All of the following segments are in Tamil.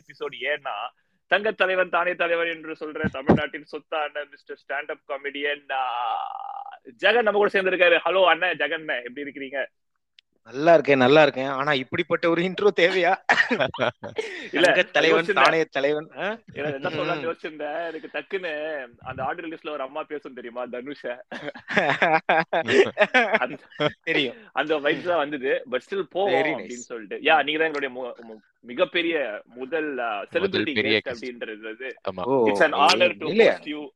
ஒரு சிறப்பான ஏன்னா தங்க தலைவன் தானே தலைவர் என்று சொல்ற தமிழ்நாட்டின் சொத்தான Mister stand up comedian Jagan நம்ம கூட சேர்ந்திருக்காரு. ஹலோ அண்ணன் ஜெகன் எப்படி இருக்கிறீங்க? நல்லா இருக்கேன் நல்லா இருக்கேன் ஆனா இப்படிப்பட்ட ஒரு இன்ட்ரோ தேவையா? இல்ல தலைவன். தானே தலைவன் என்ன சொல்லலாம்னு யோசிச்சிருந்தேன். எனக்கு டக்குன்னு அந்த ஆர்டர் லிஸ்ட்ல ஒரு அம்மா பேசும் தெரியுமா? தனுஷ. தெரியும். அந்த வைப்ஸ் தான் வந்தது. பட் ஸ்டில் போவோம். அப்படின்னு சொல்லிட்டு. யா நீங்க தான் எங்களுடைய மிகப்பெரிய முதல் செலிபிரிட்டி. அப்படின்றது இட்ஸ் an honor to இல்லையா? host you.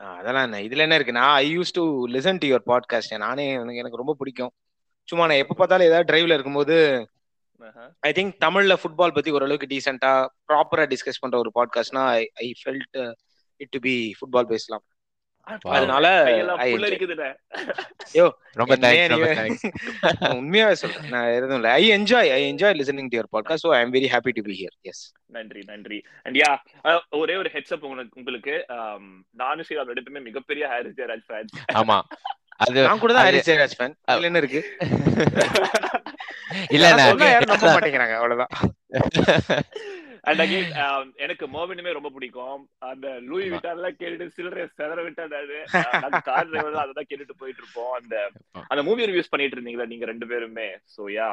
ஆ, அதெல்லாம் என்ன இதுல என்ன இருக்கு? நான் I use to listen to your podcast நானே எனக்கு ரொம்ப பிடிக்கும். சும்மா நான் எப்ப பார்த்தாலும் ஏதாவது டிரைவ்ல இருக்கும்போது. ஐ திங்க் தமிழ்ல ஃபுட்பால் பத்தி ஓரளவுக்கு டீசெண்டா ப்ராப்பரா டிஸ்கஸ் பண்ற ஒரு பாட்காஸ்ட்னா I felt it to be football பேசலாம். அதனால கையெல்லாம் I enjoy. புல்லரிக்குதுடே. ரொம்ப உண்மையாவே சொல்றேன். நான் எதுவும் இல்லை. I enjoy I enjoy listening to your podcast so I am very happy to be here yes நன்றி. நன்றி அண்ட் யா ஒரே ஒரு ஹெட்ஸ்அப் உங்களுக்கு உங்களுக்கு um, நானும் ஸ்ரீராம் ரெண்டு பேருமே மிகப்பெரிய ஹாரிஸ் ஜெயராஜ் ஃபேன்ஸ் ஆமா. அது நான் கூட தான் ஹாரிஸ் ஜெயராஜ் ஃபேன் இதுல என்ன இருக்கு இல்ல நான் நான் சொன்னா யாரும் நம்ப மாட்டேங்கிறாங்க அவ்வளவுதான் அண்ட் அகைன் எனக்கு மோபினுமே ரொம்ப பிடிக்கும் அந்த லூயி. விட்டால கேட்டுட்டு சில்லறை செதற விட்டாரு நாங்க கார் டிரைவர் அதான் கேட்டுட்டு போயிட்டு இருப்போம் அந்த. அந்த மூவி ரிவ்யூஸ் பண்ணிட்டு இருந்தீங்களா நீங்க ரெண்டு பேருமே சோ யா.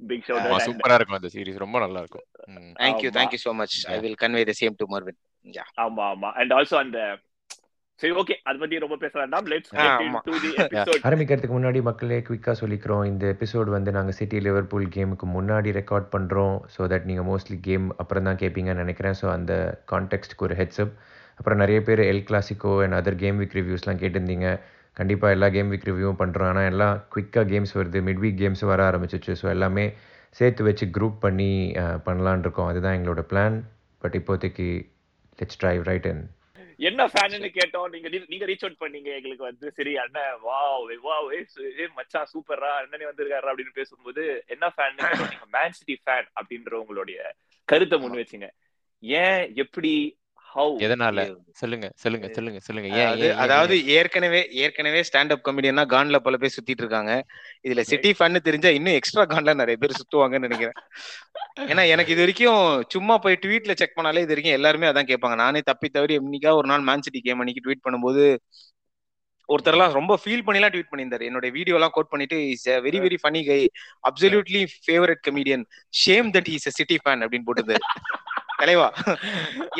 பிக் ஷோ ஆமா சூப்பரா இருக்கும் அந்த சீரிஸ் ரொம்ப நல்லா இருக்கும் you, ஆமா. thank you so much. I will convey the same to Marvin. Yeah. ஆமா ஆமா அண்ட் ஆல்சோ அந்த சரி ஓகே அத பத்தி ரொம்ப பேச வேண்டாம். லெட்ஸ் ஆ, கெட் ஆமா. இன்டு தி எபிசோட் ஆரம்பிக்கிறதுக்கு முன்னாடி மக்களே குயிக்காக சொல்லிக்கிறோம். இந்த எபிசோட் வந்து நாங்கள் சிட்டி லிவர்பூல் கேமுக்கு முன்னாடி ரெக்கார்ட் பண்ணுறோம் ஸோ தட் நீங்கள் மோஸ்ட்லி கேம் அப்புறம் தான் கேட்பீங்கன்னு நினைக்கிறேன். ஸோ அந்த கான்டெக்ட்க்கு ஒரு ஹெட்ஸ்அப் அப்புறம் நிறைய பேர் El Clasico and other game week ரிவ்யூஸ்லாம் கேட்டிருந்தீங்க. கண்டிப்பாக எல்லா கேம் வீக் ரிவ்யூவும் பண்ணுறோம் ஆனால் எல்லாம் குயிக்காக கேம்ஸ் வருது. மிட் வீக் கேம்ஸ் வர ஆரம்பிச்சிச்சு. ஸோ எல்லாமே சேர்த்து வச்சு குரூப் பண்ணி அஹ், பண்ணலான்னு இருக்கோம். அதுதான் எங்களோட பிளான் பட் இப்போதைக்கு லெட்ஸ் ட்ரைவ் ரைட் அண்ட் என்ன ஃபேன்னு கேட்டோம். நீங்க நீங்க ரீச் அவுட் பண்ணீங்க. எங்களுக்கு வந்து சரி அண்ணன் வாவ் வாவ் ஏ மச்சான் சூப்பரா அண்ணனே வந்திருக்காரு அப்படின்னு பேசும்போது என்ன ஃபேன் நீங்க மேன் சிட்டி ஃபேன் அப்படின்ற உங்களுடைய கருத்தை முன் வச்சீங்க. ஏன் எப்படி ஹவு எதனால? சொல்லுங்க சொல்லுங்க சொல்லுங்க சொல்லுங்க. ஏன் அதாவது? ஏற்கனவே ஏற்கனவே ஸ்டாண்ட் அப் காமெடியனா கான்ல பல பேர் சுத்திட்டு இருக்காங்க. இதுல சிட்டி ஃபன்னு தெரிஞ்சா இன்னும் எக்ஸ்ட்ரா கான்ல நிறைய பேர் சுத்துவாங்கன்னு நினைக்கிறேன். ஏன்னா எனக்கு இது வரைக்கும் சும்மா போய் ட்வீட்ல செக் பண்ணாலே இது வரைக்கும் எல்லாருமே அதான் கேட்பாங்க. நானே தப்பி தவறி என்னைக்கா ஒரு நாள் மேன் சிட்டி கேம் அன்னைக்கு ட்வீட் பண்ணும்போது ஒருத்தர்லாம் ரொம்ப ஃபீல் பண்ணிலாம் ட்வீட் பண்ணியிருந்தாரு. என்னோட வீடியோ எல்லாம் கோட் பண்ணிட்டு is very very funny guy absolutely favourite comedian shame that is a City fan அப்படின்னு போட்டிருந்தாரு. தலைவா.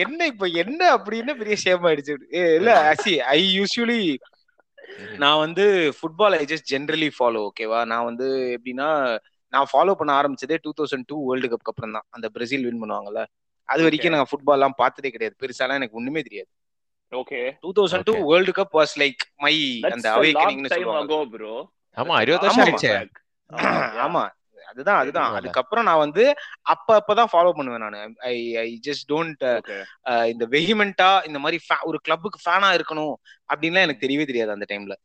என்ன இப்ப என்ன அப்படின்னு பெரிய ஷேம் ஆயிடுச்சு. இல்ல சி ஐ யூஸ்வலி நான் வந்து football I just generally follow ஓகேவா நான் வந்து எப்படின்னா நான் ஃபாலோ பண்ண ஆரம்பிச்சதே two thousand two World Cup அப்புறம் தான். அந்த பிரேசில் வின் பண்ணுவாங்கல்ல அது வரைக்கும் நான் ஃபுட்பால் எல்லாம் பார்த்ததே கிடையாது. பெருசாலாம் எனக்கு ஒண்ணுமே தெரியாது. Okay two thousand two Okay. World Cup was like my அந்த அவேக்கனிங்னு சொல்லுவாங்க. ஆமா இருபது வருஷம் ஆமா. அதுதான் அதுதான். அதுக்கப்புறம் நான் வந்து அப்ப அப்பதான் ஃபாலோ பண்ணுவேன் நான். ஐ ஐ ஜஸ்ட் டோன்ட் இந்த வெஹிமெண்டா இந்த மாதிரி ஒரு கிளப்புக்கு ஃபேனா இருக்கணும் அப்படின்லாம் எனக்கு தெரியவே தெரியாது அந்த டைம்ல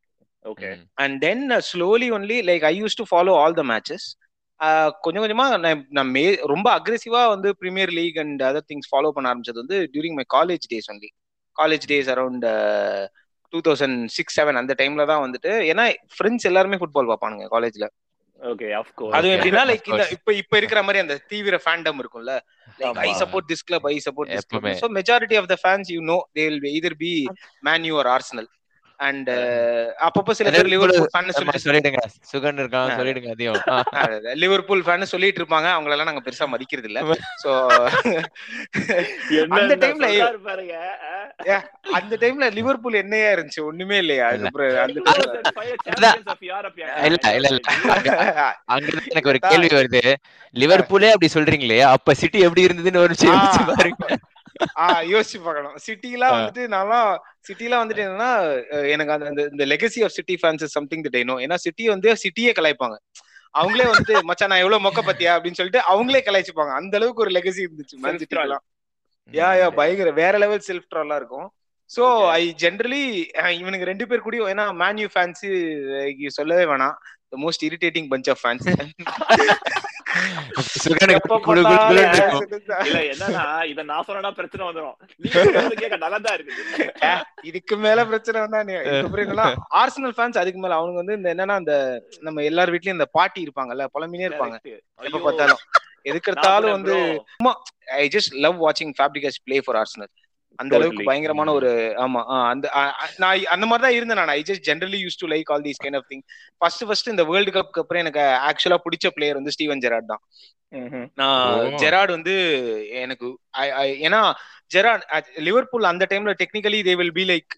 okay. And then slowly only like I use to follow all the matches கொஞ்சம் கொஞ்சமா நான் நான் மே ரொம்ப அக்ரெசிவா வந்து Premier League and other things follow பண்ண ஆரம்பிச்சது வந்து during my college days only college days around two thousand six seven அந்த டைம்ல தான் வந்துட்டு ஏன்னா ஃப்ரெண்ட்ஸ் எல்லாருமே ஃபுட்பால் பார்ப்பானுங்க காலேஜ்ல ஓகே ஆஃப் கோர்ஸ் Okay. எப்படின்னா Of லைக் இந்த course. இப்ப இப்ப இருக்கிற மாதிரி அந்த தீவிர ஃபேண்டம் இருக்கும்ல like I. Support this club I support this club. So majority of the fans you know they will be Man U or Arsenal and அப்பப்போ சில பேர் லிவர்பூல் ஃபேன் சொல்லிடுங்க. சுகன் இருக்கான். சொல்லிடுங்க அதையும். லிவர்பூல் ஃபேன் சொல்லிட்டு இருப்பாங்க. அவங்கள எல்லாம் நாங்க பெருசா மதிக்கிறது இல்ல சோ அந்த டைம்ல பாருங்க? அந்த டைம்ல லிவர்பூல் என்னையா இருந்துச்சு? ஒண்ணுமே இல்லையா? அதுக்கப்புறம் அந்த 2005 champions of Europe, yeah. இல்ல இல்ல இல்ல. அங்க எனக்கு ஒரு கேள்வி வருது. லிவர்பூலே அப்படி சொல்றீங்களே? அப்ப சிட்டி எப்படி இருந்ததுன்னு ஒரு. பாருங்க. ஆஹ் யோசிச்சு பார்க்கணும். சிட்டிலாம். வந்துட்டு நான்லாம் சிட்டிலாம் வந்துட்டு என்னன்னா எனக்கு அந்த இந்த legacy of City fans something that no ஏன்னா சிட்டி வந்து சிட்டியே கலாய்ப்பாங்க. அவங்களே வந்துட்டு மச்சான் நான் எவ்வளவு மொக்க பத்தியா? அப்படின்னு சொல்லிட்டு அவங்களே கலாய்ச்சிப்பாங்க. அந்த அளவுக்கு ஒரு லெகசி இருந்துச்சு மேன் சிட்டிலாம் யா யா பயங்கர வேற லெவல் செல்ஃப் ட்ரால்லாம் இருக்கும் சோ. ஐ ஜென்ரலி இவனுக்கு ரெண்டு பேர் கூடயும் ஏன்னா மேன்யூ ஃபேன்ஸ் சொல்லவே வேணாம். The most irritating bunch of fans இதுக்கு மேல பிரச்சனை வந்தா ஆர்சனல் ஃபேன்ஸ் அதுக்கு மேல அவங்க வந்து இந்த என்னன்னா அந்த நம்ம எல்லார் வீட்லயும் இந்த பாட்டி இருப்பாங்க புலம்பினே இருப்பாங்க. எப்ப. பார்த்தாலும் எதுக்கெடுத்தாலும் வந்து. ஐ ஜஸ்ட் லவ் வாட்சிங் ஃபேப்ரிகஸ் ப்ளே ஃபார் ஆர்சனல் அந்த. அளவுக்கு பயங்கரமான ஒரு ஆமா அந்த நான் அந்த மாதிரி தான் இருந்தேன் நான் I just generally use to like all these kind of thing first first இந்த வேர்ல்டு கப்க்கு அப்புறம் எனக்கு ஆக்சுவலா பிடிச்ச பிளேயர் வந்து ஸ்டீவன் ஜெராட் தான். நான். ஜெராட் வந்து எனக்கு ஏன்னா ஜெராட் லிவர்பூல் அந்த டைம்ல technically they will be like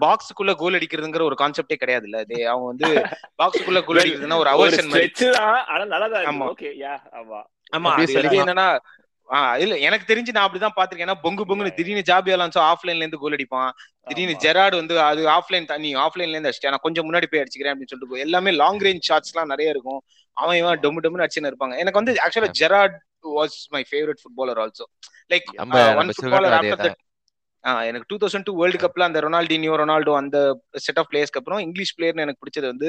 பாக்ஸுக்குள்ள goal அடிக்கிறதுங்கிற ஒரு கான்செப்டே கிடையாது இல்ல they அவங்க வந்து பாக்ஸுக்குள்ள கோல் அடிக்கிறதுனா ஒரு அவர்ஷன் ஆமா. ஓகே யா ஆமா. என்னன்னா இல்ல எனக்கு தெரிஞ்சு நான் அப்படிதான் பாத்திருக்கேன் ஏன்னா பொங்கு பொங்குன்னு திடீர்னு ஜாபி அலான்சோ ஆஃப்லைன்ல இருந்து கோல் அடிப்பான். திடீர்னு. ஜெராட் வந்து அது ஆஃப்லைன் தண்ணி ஆஃப்லைன்ல இருந்து அடிச்சிட்டேன். நான் கொஞ்சம் முன்னாடி போய் அடிச்சுக்கிறேன் அப்படின்னு சொல்லிட்டு எல்லாமே லாங் ரேஞ்ச் ஷாட்ஸ் எல்லாம் நிறைய இருக்கும். அவன் இவன் டொமு டொமுன்னு அடிச்சுன்னு இருப்பாங்க. எனக்கு வந்து ஆக்சுவலா Gerrard was my favourite footballer also like one footballer after எனக்கு டூ தௌசண்ட் டூ வேர்ல்டு கப்ல அந்த ரொனால்டினியோ ரொனால்டோ அந்த செட் ஆஃப் பிளேயர்ஸ்க்கு அப்புறம் இங்கிலீஷ் பிளேயர்னு எனக்கு பிடிச்சது வந்து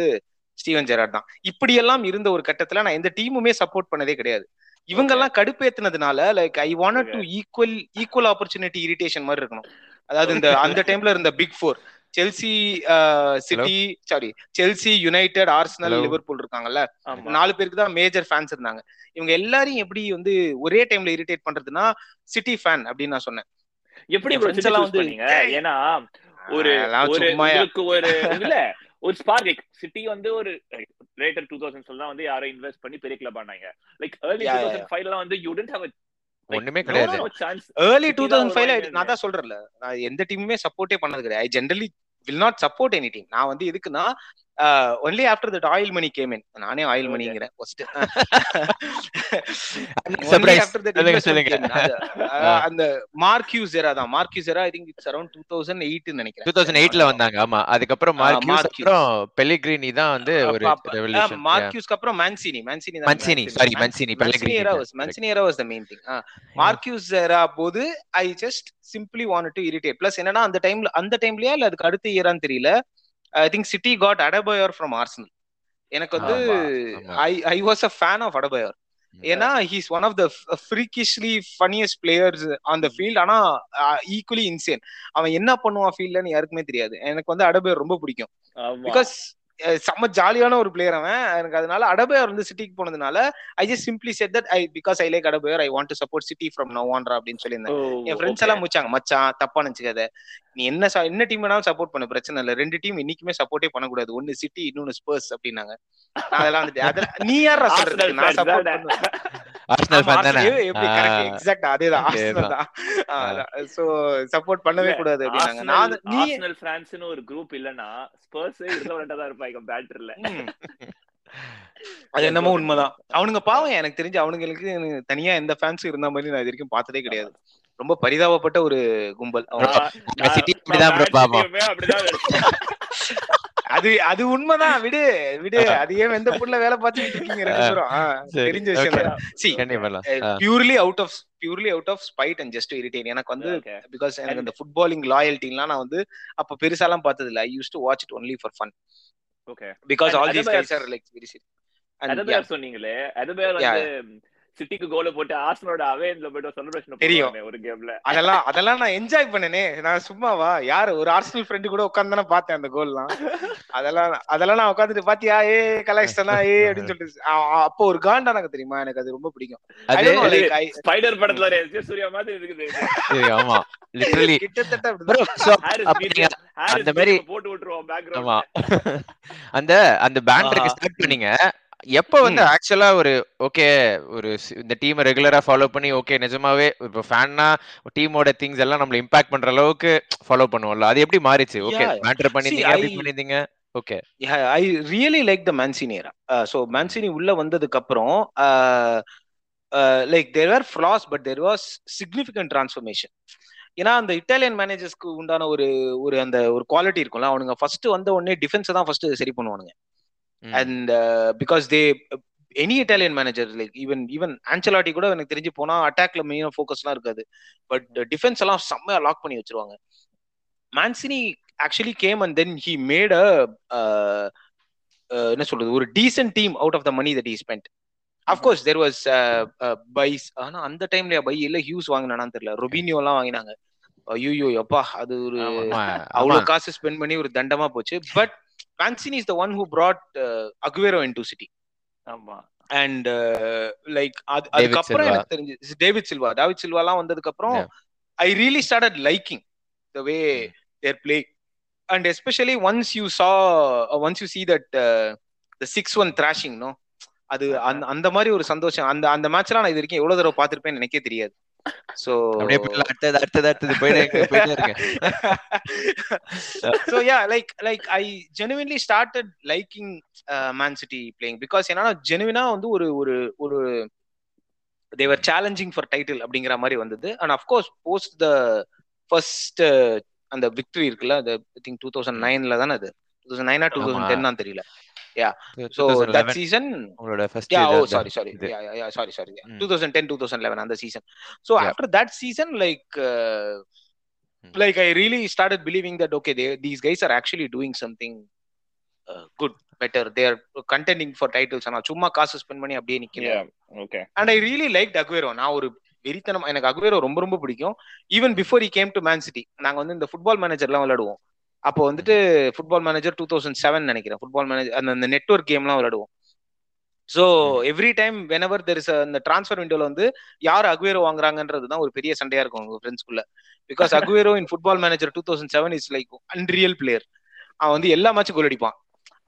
ஸ்டீவன் ஜெராட் தான். இப்படி எல்லாம் இருந்த ஒரு கட்டத்துல நான் எந்த டீமுமே சப்போர்ட் பண்ணதே கிடையாது. இவங்க எல்லாம் கடுப்பேத்துனதுனால like I want to equal equal opportunity irritation மாதிரி இருக்கணும். அதாவது இந்த அந்த டைம்ல இருந்த big four Chelsea City sorry Chelsea United Arsenal. Liverpool இருக்காங்கல்ல. நாலு பேருக்கு தான் மேஜர் ஃபேன்ஸ் இருந்தாங்க. இவங்க எல்லாரையும் எப்படி வந்து ஒரே டைம்ல இரிட்டேட் பண்றதுன்னா சிட்டி ஃபேன் அப்படின்னு நான் சொன்னேன். எப்படி ஏன்னா ஒரு ஒரு இல்ல ஒரு ஸ்பார்க் சிட்டி வந்து ஒரு ரேட்டர் டூ தௌசண்ட் தான் வந்து யாரும் இன்வெஸ்ட் பண்ணி பெரிய கிளப் ஆனாங்க. லைக் ஏர்லி டூ தௌசண்ட் ஃபைவ்ல வந்து யூ டென்ட் ஹேவ் ஒண்ணுமே கிடையாது. ஏர்லி டூ தௌசண்ட் ஃபைவ்ல. நான் தான் சொல்றேன்ல. நான் எந்த டீமுமே சப்போர்ட்டே பண்ணது கிடையாது. I generally will not support any team நான் வந்து எதுக்குன்னா only after that oil money game in நானே ஆயில். மணிங்கிறேன் ஃபர்ஸ்ட். அந்த மார்க்யூ ஜெரா தான். Mark Hughes era I think it's around two thousand eight நினைக்கிறேன். டூ தௌசண்ட் எயிட்ல வந்தாங்க. ஆமா. அதுக்கப்புறம் ஆ, மார்க்யூஸ் மார்க்யூஸ். அப்புறம் பெலிகிரினி தான் வந்து ஒரு அப்ப- அப்ப- ரெவல்யூஷன் மார்க்யூஸ்க்கு அப்புறம் மான்சினி மான்சினி தான் Mancini sorry Mancini Mancini era was Mancini era was the main thing. Mark Hughes era போது I just simply want to irritate plus என்னன்னா அந்த டைம்ல அந்த டைம்லயா இல்ல அதுக்கு அடுத்த இயரான்னு தெரியல? I think City got Adebayor from Arsenal எனக்கு வந்து. I I was a fan of Adebayor ஏன்னா he's one of the freakishly funniest players on the field ஆனா ஈக்குவலி இன்சேன் அவன் என்ன பண்ணுவான் ஃபீல்ட்லன்னு யாருக்குமே தெரியாது. எனக்கு வந்து அடபயோர் ரொம்ப பிடிக்கும். பிகாஸ் செம்ம ஜாலியான ஒரு பிளேயர் அவன். எனக்கு அதனால அடபயோர் வந்து சிட்டிக்கு போனதுனால I just simply said that I because I like Adebayor I want to support City from now onwards அப்படின்னு சொல்லியிருந்தேன். என் ஃப்ரெண்ட்ஸ் எல்லாம் முடிச்சாங்க மச்சான் தப்பா நினைச்சுக்காத. நீ என்ன என்ன டீம் வேணாலும் சப்போர்ட் பண்ண பிரச்சனை இல்ல. ரெண்டு டீம் இன்னைக்குமே சப்போர்ட்டே பண்ணக்கூடாது. ஒன்னு சிட்டி இன்னொன்னு ஸ்பர்ஸ் அப்படின்னாங்க. அதெல்லாம் வந்துட்டு அதெல்லாம் நீ யாரா நான் சப்போர்ட் பண்ணுவேன். ஆர்சனல் ஃபேன் தானே? எப்படி. கரெக்ட் எக்ஸாக்ட் அதேதான். Arsenal தான். சோ சப்போர்ட் பண்ணவே கூடாது அப்படின்னாங்க. நான் நீ ஆர்சனல் பிரான்ஸ்னு ஒரு குரூப் இல்லனா ஸ்பர்ஸ் irrelevant-ஆ தான் இருப்பாங்க பேட்டர்ல. அது என்னமோ உண்மைதான். அவனுங்க பாவம் எனக்கு தெரிஞ்சு அவனுங்களுக்கு தனியா எந்த ஃபேன்ஸும் இருந்த மாதிரி நான் இது வரைக்கும் பார்த்ததே கிடையாது. ரொம்ப பரிதாபப்பட்ட ஒரு கும்பல். அது அது உண்மைதான். விடு விடு. அது ஏன் எந்த புள்ள வேலை பார்த்துட்டு இருக்கீங்க ரெண்டு பேரும்? ஆ, சரி, தெரிஞ்ச விஷயம் see purely out of purely out of spite and just irritate எனக்கு வந்து. பிகாஸ் எனக்கு இந்த ஃபுட்பாலிங் லாயல்ட்டிலாம் நான் வந்து அப்ப பெருசாலாம் பார்த்தது இல்ல I use to watch it only for fun okay because all these Adebayor- guys are like very Adebayor சொன்னீங்களே. அதபேர் வந்து சிட்டிக்கு கோல போட்டு ஆர்சனோட அவேன்ல போயிட்டு செலிப்ரேஷன் தெரியும். ஒரு கேம்ல அதெல்லாம் அதெல்லாம் நான் என்ஜாய் பண்ணனே. நான் சும்மாவா? யாரு? ஒரு ஆர்சனல் ஃப்ரெண்டு கூட உட்கார்ந்து தானே பார்த்தேன் அந்த கோல்லாம் அதெல்லாம் அதெல்லாம் நான் உட்காந்துட்டு பாத்தியா? ஏ கலாய்ஸ்டனா ஏ அப்படின்னு சொல்லிட்டு. அப்போ ஒரு காண்டா எனக்கு தெரியுமா? எனக்கு அது ரொம்ப பிடிக்கும். I அது don't know, like, I- spider படத்துல சூர்யா மாதிரி இருக்குது. ஆமா. லிட்டரலி கிட்டத்தட்ட அந்த மாதிரி- பீட் போட்டு விட்டுருவோம் பேக்ரவுண்ட் அந்த அந்த பேண்டருக்கு ஆஹா. ஸ்டார்ட் பண்ணீங்க. எப்ப வந்து ஆக்சுவலா ஒரு ஓகே ஒரு சி- இந்த டீம் ரெகுலரா ஃபாலோ பண்ணி ஓகே நிஜமாவே இப்போ ஃபேன்னா டீமோட திங்ஸ் எல்லாம் நம்மள இம்பாக்ட் பண்ற அளவுக்கு ஃபாலோ பண்ணுவோம்ல. அது எப்படி மாறிச்சு? ஓகே. பேண்டர் பண்ணிருந்தீங்க அப்படி பண்ணிருந்தீங்க okay I really like the Mancini so Mancini உள்ள வந்ததுக்கு அப்புறம் like there are flaws but there was significant transformation ஏன்னா அந்த இட்டாலியன் மேனேஜர்ஸ்க்கு உண்டான ஒரு ஒரு அந்த ஒரு குவாலிட்டி இருக்கும்ல அவனுங்க ஃபர்ஸ்ட் வந்த உடனே டிஃபென்ஸ் தான் ஃபர்ஸ்ட் சரி பண்ணுவானுங்க. And because they any Italian manager like even even Ancelotti கூட எனக்கு தெரிஞ்சு போனா அட்டாக்ல மெயினாக ஃபோக்கஸ்லாம் இருக்காது. பட் டிஃபென்ஸ் எல்லாம் செம்மையா லாக் பண்ணி வச்சிருவாங்க. Mancini actually came and then he made a என்ன சொல்றது? ஒரு decent team out of the money that he spent of course there was buys ஆனா அந்த டைம்ல பை இல்ல ஹியூஸ் வாங்கினானு தெரியல. ரொபினியோ எல்லாம் வாங்கினாங்க. ஐயோ எப்பா அது ஒரு அவ்வளவு காசு ஸ்பெண்ட் பண்ணி ஒரு தண்டமா போச்சு. But Mancini is the one who brought Aguero in to City ஆமா. அண்ட் லைக் அது David அதுக்கப்புறம் Silva. எனக்கு தெரிஞ்சு டேவிட் சில்வா டேவிட் சில்வாலாம் வந்ததுக்கு அப்புறம். I really started liking the way they play and especially once you saw once you see that the six one thrashing no அது அந்த அந்த மாதிரி ஒரு சந்தோஷம். அந்த அந்த மேட்ச்லாம் நான் இது வரைக்கும் எவ்வளவு தடவை பார்த்திருப்பேன்னு எனக்கே தெரியாது. சோ அப்படியே போயிடலாம். அடுத்தது அடுத்தது அடுத்தது போயிட்டே போயிட்டே இருக்கேன் so yeah like like i genuinely started liking uh, man city playing because என்னன்னா ஜெனுவினா வந்து ஒரு ஒரு ஒரு they were challenging for title அப்படிங்கிற மாதிரி வந்தது and of course post the first uh, அந்த victory இருக்குல்ல அது i think 2009ல தானே அது 2009 டூ தௌசண்ட் டென் தான் தெரியல so that 2011 season உங்களோட first yeah oh sorry sorry இது. yeah yeah, yeah sorry sorry yeah. Mm. 2010 2011 அந்த season so Yeah. after that season like uh, Mm. like i really started believing that okay they, these guys are actually doing something uh, good better they are contending for titles ஆனா சும்மா காசு ஸ்பெண்ட் பண்ணி அப்படியே நிக்கல Yeah, okay. And I really like Aguero நான் ஒரு வெறித்தனம் எனக்கு அக்வேரோ ரொம்ப ரொம்ப பிடிக்கும் even before he came to Man City நாங்க வந்து இந்த ஃபுட்பால் மேனேஜர்லாம் விளையாடுவோம் அப்போ வந்துட்டு football manager two thousand seven நினைக்கிறேன். ஃபுட்பால் மேனேஜர் அந்த அந்த நெட்ஒர்க் கேம்லாம் விளையாடுவோம். So every time when ever there is அந்த டிரான்ஸ்ஃபர் விண்டோல வந்து யார் அக்வேரோ வாங்குறாங்கன்றது தான் ஒரு பெரிய சண்டையா இருக்கும் உங்க ஃப்ரெண்ட்ஸ்குள்ள because Aguero in football manager two thousand seven is like unreal player அவன் வந்து எல்லா மேட்சும் கோல் அடிப்பான்.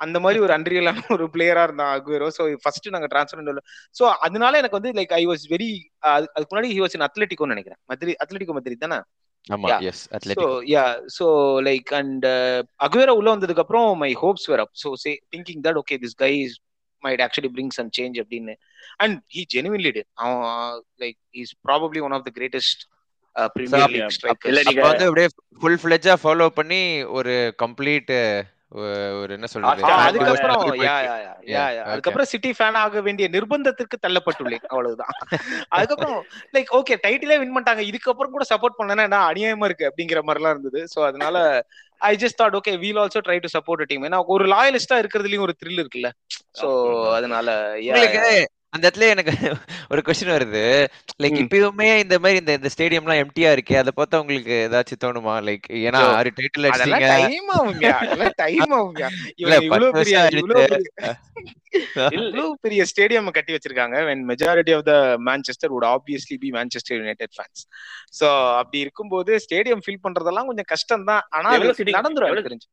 அந்த மாதிரி ஒரு அன்ரியலான ஒரு பிளேயரா இருந்தான் அக்வேரோ ஸோ ஃபர்ஸ்ட் நாங்க டிரான்ஸ்ஃபர் விண்டோல ஸோ அதனால எனக்கு வந்து லைக் ஐ வாஸ் வெரி அதுக்கு முன்னாடி ஹி வாஸ் இன் அத்லெட்டிகோன்னு நினைக்கிறேன். மத்ரி அத்லெட்டிகோ மத்ரி தானே? ஆமா Yeah. Yes Atletico yeah so like and Aguero உள்ள வந்ததுக்கு அப்புறம் my hopes were up so say thinking that okay this guy might actually bring some change அப்படின்னு அண்ட் ஹி ஜெனுவின்லி டிட் அவன் like is probably one of the greatest Premier. League நீங்க- அப்ப வந்து அப்படியே ஃபுல் ஃபிளெஜ்ஜா ஃபாலோ பண்ணி ஒரு கம்ப்ளீட் ஒரு என்ன சொல்றது? அதுக்கப்புறம். அதுக்கப்புறம் சிட்டி ஃபேன் ஆக வேண்டிய நிர்பந்தத்திற்கு தள்ளப்பட்டுள்ளேன். அவ்வளவுதான். அதுக்கப்புறம் லைக் ஓகே டைட்டிலே வின் பண்ணிட்டாங்க. இதுக்கப்புறம் கூட சப்போர்ட் பண்ணனா என்ன அநியாயமா இருக்கு அப்படிங்கிற மாதிரிலாம் இருந்தது. சோ அதனால I just thought okay we'll also try to support team ஏன்னா ஒரு லாயலிஸ்டா இருக்கிறதுலயும் ஒரு த்ரில் இருக்குல்ல. சோ அதனால. அந்த இடத்துல எனக்கு ஒரு கொஸ்டின் வருது. லைக். இப்பயுமே இந்த மாதிரி இந்த இந்த ஸ்டேடியம்லாம் எம்டியா இருக்கே அதை பார்த்தா உங்களுக்கு ஏதாச்சும் தோணுமா? லைக் ஏன்னா ஆறு டைட்டில் அடிச்சீங்க டைம் ஆகுங்க டைம் ஆகுங்க இல்ல இவ்வளவு பெரிய இவ்வளவு பெரிய ஸ்டேடியம் கட்டி வச்சிருக்காங்க. When majority of the manchester would obviously be manchester united fans. So அப்படி இருக்கும்போது ஸ்டேடியம் ஃபில் பண்றதெல்லாம் கொஞ்சம் கஷ்டம் தான் ஆனா நடந்துரும் தெரிஞ்சு.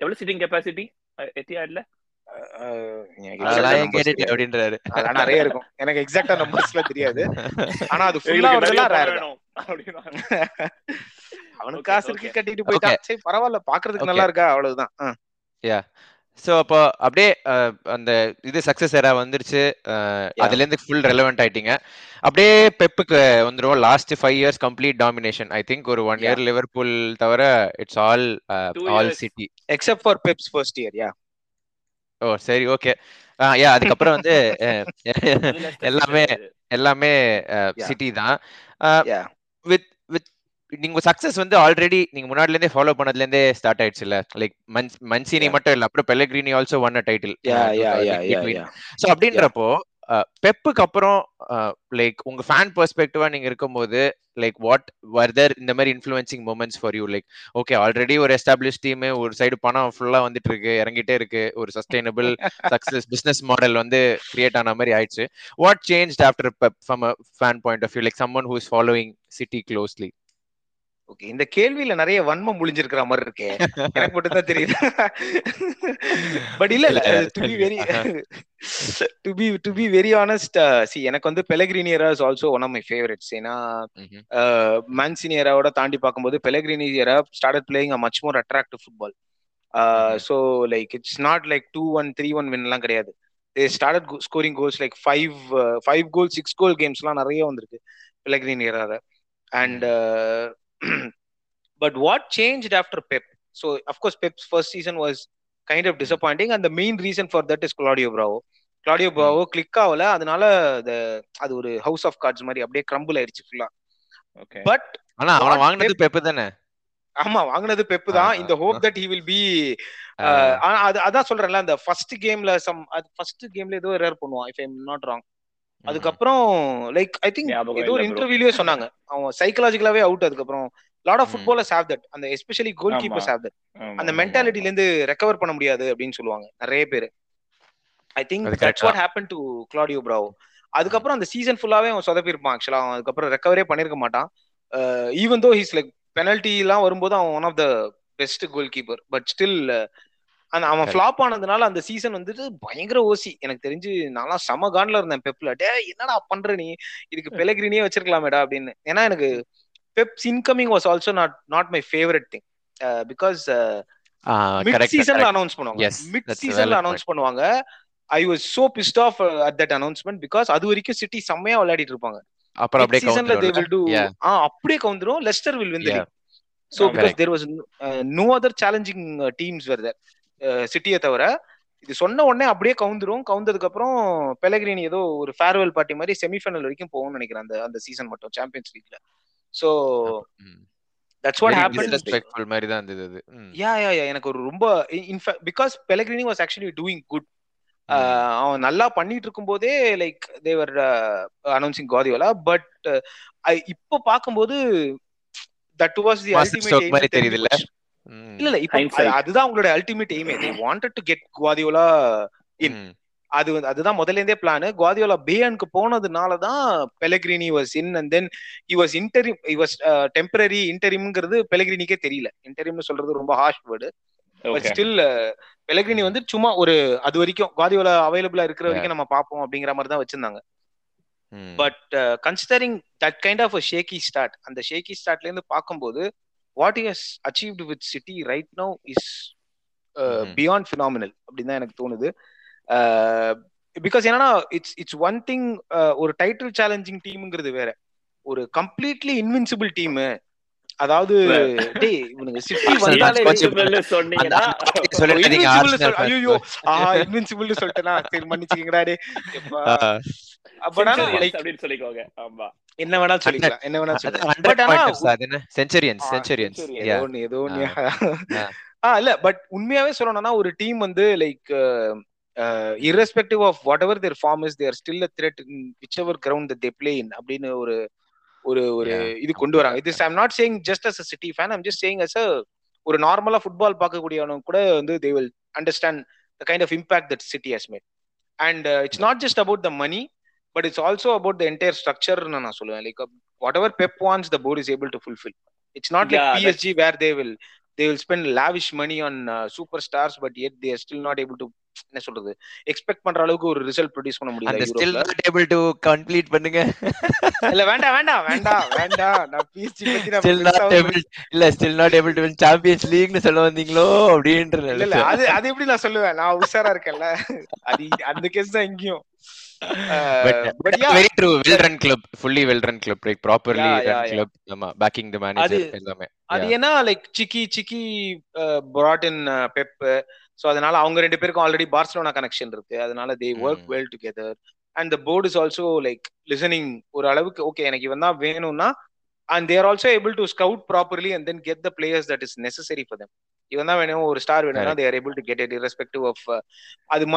எவ்வளவு சிட்டிங் கெப்பாசிட்டி எத்தியாட்ல அஹ், அப்படின்றாரு. அதெல்லாம் நிறைய இருக்கும். எனக்கு எக்ஸாக்டா நம்பர்ஸ்லாம் தெரியாது. ஆனா அது ஃபுல்லா வரதெல்லாம் ரேர் அவனுக்கு காசு இருக்கு. கட்டிட்டு போயிட்டான் சரி பரவாயில்ல பாக்குறதுக்கு நல்லா இருக்கா? அவ்வளவுதான். சோ அப்போ அப்படியே அந்த இது சக்சஸ் எரா வந்துருச்சு. அதுல இருந்து ஃபுல் ரெலவெண்ட் ஆயிட்டீங்க. அப்படியே பெப்புக்கு வந்துரும் last five years complete domination I think ஒரு ஒன் Yeah. இயர் லிவர்பூல் தவிர it's all all. City except for Pep's first year yeah oh சரி ஓகே. யா அதுக்கப்புறம் வந்து எல்லாமே எல்லாமே. சிட்டி தான். யா வித் வித் நீங்க சக்சஸ் வந்து ஆல்ரெடி நீங்க முன்னாடில இருந்தே ஃபாலோ பண்ணதுல இருந்தே ஸ்டார்ட் ஆயிடுச்சுல லைக் மன்சினி Yeah. மட்டும் இல்ல அப்புறம் Pellegrini also one title yeah yeah yeah yeah yeah so அப்படின்றப்போ பெப்புக்கு அப்புறம் லைக் உங்க ஃபேன் பெர்ஸ்பெக்டிவா நீங்க இருக்கும்போது லைக் வாட் வர்தர் இந்த மாதிரி influencing moments for you like okay already ஒரு எஸ்டாப்ளிஷ் டீம் ஒரு சைடு பணம் ஃபுல்லா வந்துட்டு இருக்கு இறங்கிட்டே இருக்கு. ஒரு சஸ்டைனபிள் சக்சஸ் பிசினஸ் மாடல் வந்து கிரியேட் ஆன மாதிரி ஆயிடுச்சு. What change after Pep from fan point of view like someone who is following City closely okay இந்த கேள்வியில நிறைய வன்மம் முழிஞ்சிருக்கிற மாதிரி இருக்கே. எனக்கு மட்டும் தான் தெரியுது. பட் இல்ல இல்ல to be very to be to be very honest see எனக்கு வந்து Pellegrini era is also one of my favourites ஏன்னா மான்சினி எராவோட தாண்டி பார்க்கும்போது Pellegrini era started playing a much more attractive football so like it's not like two one three one வின்லாம் கிடையாது. They started scoring goals like five five goal six goal கேம்ஸ்லாம் நிறைய வந்திருக்கு Pellegrini எரால and but what changed after Pep? So of course Pep's first season was kind of disappointing, and the main reason for that is Claudio Bravo. Claudio Bravo click ஆகல. அதனால அது ஒரு ஹவுஸ் ஆஃப் கார்ட்ஸ் மாதிரி அப்படியே கிரம்பிள் ஆயிடுச்சு ஃபுல்லா பட் ஆனா அவன வாங்குனது பெப்பு தானே? ஆமா வாங்குனது பெப் தான். இந்த hope that he will be அது அதான் சொல்றேன்ல அந்த ஃபர்ஸ்ட் கேம்ல சம் அது ஃபர்ஸ்ட் கேம்ல ஏதோ எரர் பண்ணுவான் இஃப் ஐ நாட் ராங் அதுக்கப்புறம் லைக் ஐ திங்க் ஏதோ ஒரு. இன்டர்வியூலயே சொன்னாங்க. அவன் சைக்கலாஜிக்கலாவே அவுட் அதுக்கப்புறம் lot of. Footballers have that அந்த especially goalkeepers have that அந்த மென்டாலிட்டில இருந்து ரெக்கவர் பண்ண முடியாது அப்படின்னு சொல்லுவாங்க நிறைய பேர். I think that's what happen to Claudio Bravo அதுக்கப்புறம் அந்த சீசன் ஃபுல்லாவே அவன் சொதப்பிருப்பான் ஆக்சுவலா அவன் அதுக்கப்புறம் ரெக்கவரே பண்ணிருக்க மாட்டான். Even though he's like penalty எல்லாம் வரும்போது அவன் one of the best goalkeeper but still அந்த அவன். ஃபிளாப் ஆனதுனால அந்த சீசன் வந்துட்டு பயங்கர ஓசி எனக்கு தெரிஞ்சு நான்லாம் செம கான்ல இருந்தேன் பெப்ல. டே என்னடா பண்ற நீ? இதுக்கு பெலகிரினியே வச்சிருக்கலாமேடா அப்படின்னு. ஏன்னா எனக்கு Pep's incoming was also not not my favourite thing because mid சீசன்ல அனௌன்ஸ் பண்ணுவாங்க. மிட் சீசன்ல அனௌன்ஸ் பண்ணுவாங்க. I was so pissed off at that announcement because அது வரைக்கும் சிட்டி செம்மையா விளையாடிட்டு இருப்பாங்க. அப்புறம் அப்படியே சீசன்ல தே வில் டு. ஆ அப்படியே கவுந்துரும் Leicester will win the. So. Because there was no other challenging teams where there சிட்டியை தவிர இது சொன்ன உடனே அப்படியே கவுந்துரும். கவுந்ததுக்கு அப்புறம் பெலகிரினி ஏதோ ஒரு ஃபேர்வெல் பார்ட்டி மாதிரி செமிஃபைனல் வரைக்கும் போகும்னு நினைக்கிறேன் அந்த அந்த சீசன் மட்டும் champions லீக்ல so that's what happen disrespectful மாதிரி தான் இருந்தது அது. யா யா யா எனக்கு ஒரு ரொம்ப in fact because Pellegrini was actually doing good அவன் நல்லா பண்ணிட்டு இருக்கும்போதே like they're announcing Guardiola but இப்போ பார்க்கும்போது தட் வாஸ் தி? அல்டிமேட் ம். இல்ல இல்ல இப்போ அதுதான் அவங்களோட ultimate எய்மே they wanted to get Guardiola in. ம். அது வந்து அதுதான் முதல்ல இருந்தே பிளான் குவாதியோலா பேயனுக்கு போனதுனால தான் Pellegrini was in and then he was interim he was temporary இன்டரிம்ங்கிறது பெலகிரினிக்கே தெரியல. இன்டரிம்னு சொல்றது ரொம்ப ஹார்ஷ் வேர்டு ஸ்டில் பெலகிரினி வந்து சும்மா ஒரு அது வரைக்கும் குவாதியோலா அவைலபிளா இருக்கிற வரைக்கும் நம்ம பார்ப்போம் அப்படிங்கிற மாதிரி தான் வச்சிருந்தாங்க. But considering that kind of shaky start அந்த ஷேக்கி ஸ்டார்ட்ல இருந்து பார்க்கும்போது what has achieved with City right no is Mhm. Beyond phenomenal அப்படின்னு தான் எனக்கு தோணுது பிகாஸ் என்னன்னா இட்ஸ் இட்ஸ் ஒன் திங் ஒரு டைட்டில் சேலஞ்சிங் டீம்ங்கிறது வேற ஒரு கம்ப்ளீட்லி இன்வின்சிபிள் டீம் அதாவது டேய் இவனுங்க சிட்டி வந்தாலே. ஐயோ ஆஹா இன்வின்சிபிள் சொல்லிட்டேனா சரி மன்னிச்சுக்கங்கடா டே ஆ. பட் ஆனா Centurions லைக் அப்படின்னு சொல்லிக்கோங்க ஆமா என்ன வேணாலும் சொல்லிக்கலாம் என்ன அது சொல்லிக்கலாம். 100 பட் ஆனா. ஏதோ ஏதோ ஆ. இல்ல பட் உண்மையாவே சொல்லணும்னா ஒரு டீம் வந்து like irrespective of whatever their form is there still a threat in whichever ground they play in அப்படின்னு ஒரு ஒரு ஒரு. இது கொண்டு வராங்க. இது I'm not saying just as a City fan I'm just saying as a ஒரு நார்மலா ஃபுட்பால் பார்க்கக்கூடியவனும் கூட வந்து they will understand the kind of impact that City has made and it's not just about the money but it's also about the entire ஸ்ட்ரக்சர்னு நான் சொல்லுவேன். Like whatever Pep wants the board is able to fulfil it's not like PSG where they will they will spend lavish money on uh, superstars but yet they are still not able to என்ன சொல்றது எக்ஸ்பெக்ட் பண்ற அளவுக்கு ஒரு ரிசல்ட் ப்ரொடியூஸ் பண்ண முடியல யூரோப்ல not able to complete பண்ணுங்க. இல்ல வேண்டாம் வேண்டாம் வேண்டாம் வேண்டாம். நான் பிஎஸ்ஜி பத்தி நான் still not பெருசா able இல்ல still not able to win champions leagueன்னு சொல்ல வந்தீங்களோ அப்படின்ற இல்ல அது அது எப்படி நான் சொல்லுவேன்? நான் உஷாரா இருக்கேன்ல. அது அந்த கேஸ் தான் இங்கேயும். But very true well run club fully well run club like properly run. Club ஆமா பேக்கிங் தி மேனேஜர் எல்லாமே. அது. ஏன்னா லைக் சிக்கி சிக்கி brought in பெப் சோ அதனால அவங்க ரெண்டு பேருக்கும் ஆல்ரெடி பார்சலோனா கனெக்ஷன் இருக்கு. அதனால they work. Well together and the board is also like listening ஒரு அளவுக்கு. ஓகே எனக்கு இவன் தான் வேணும்னா and they're also able to scout properly and then get the players that is necessary for them இவன் தான் வேணும் ஒரு ஸ்டார் வேணும்னா Correct. They're able to get it irrespective of அது Wage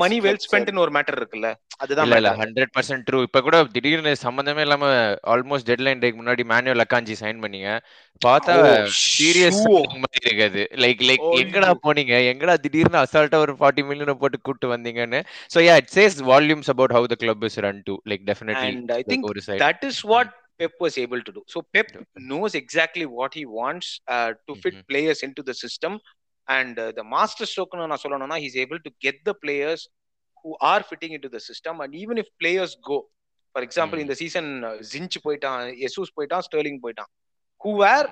மணி வெல். ஸ்பெண்ட்னு ஒரு மேட்டர் இருக்குல்ல அதுதான் இல்ல. ஹண்ட்ரட் பர்சன்ட் ட்ரூ இப்ப கூட திடீர்னு சம்பந்தமே இல்லாம ஆல்மோஸ்ட் டெட்லைன் டேக்கு முன்னாடி மேனுவல் அக்காஞ்சி சைன் பண்ணீங்க பார்த்தா Oh, சீரியஸ் sure. மாதிரி இருக்காது லைக் லைக் ஐயோ. எங்கடா போனீங்க எங்கடா திடீர்னு அசால்ட்டா ஒரு ஃபார்ட்டி மில்லியன் போட்டு கூட்டு வந்தீங்கன்னு so yeah it says volumes about how the club is run to like definitely And I think ஒரு side that is what Pep was able to do. So Pep knows exactly what he wants uh, to fit Mhm. players into the system, and uh, the master stroke நான் சொல்லணும்னா he's able to get the players who are fitting into the system, and even if players go, for example, Mm. in the season uh, Zinch போயிட்டான், Jesus போயிட்டான், Sterling போயிட்டான், who were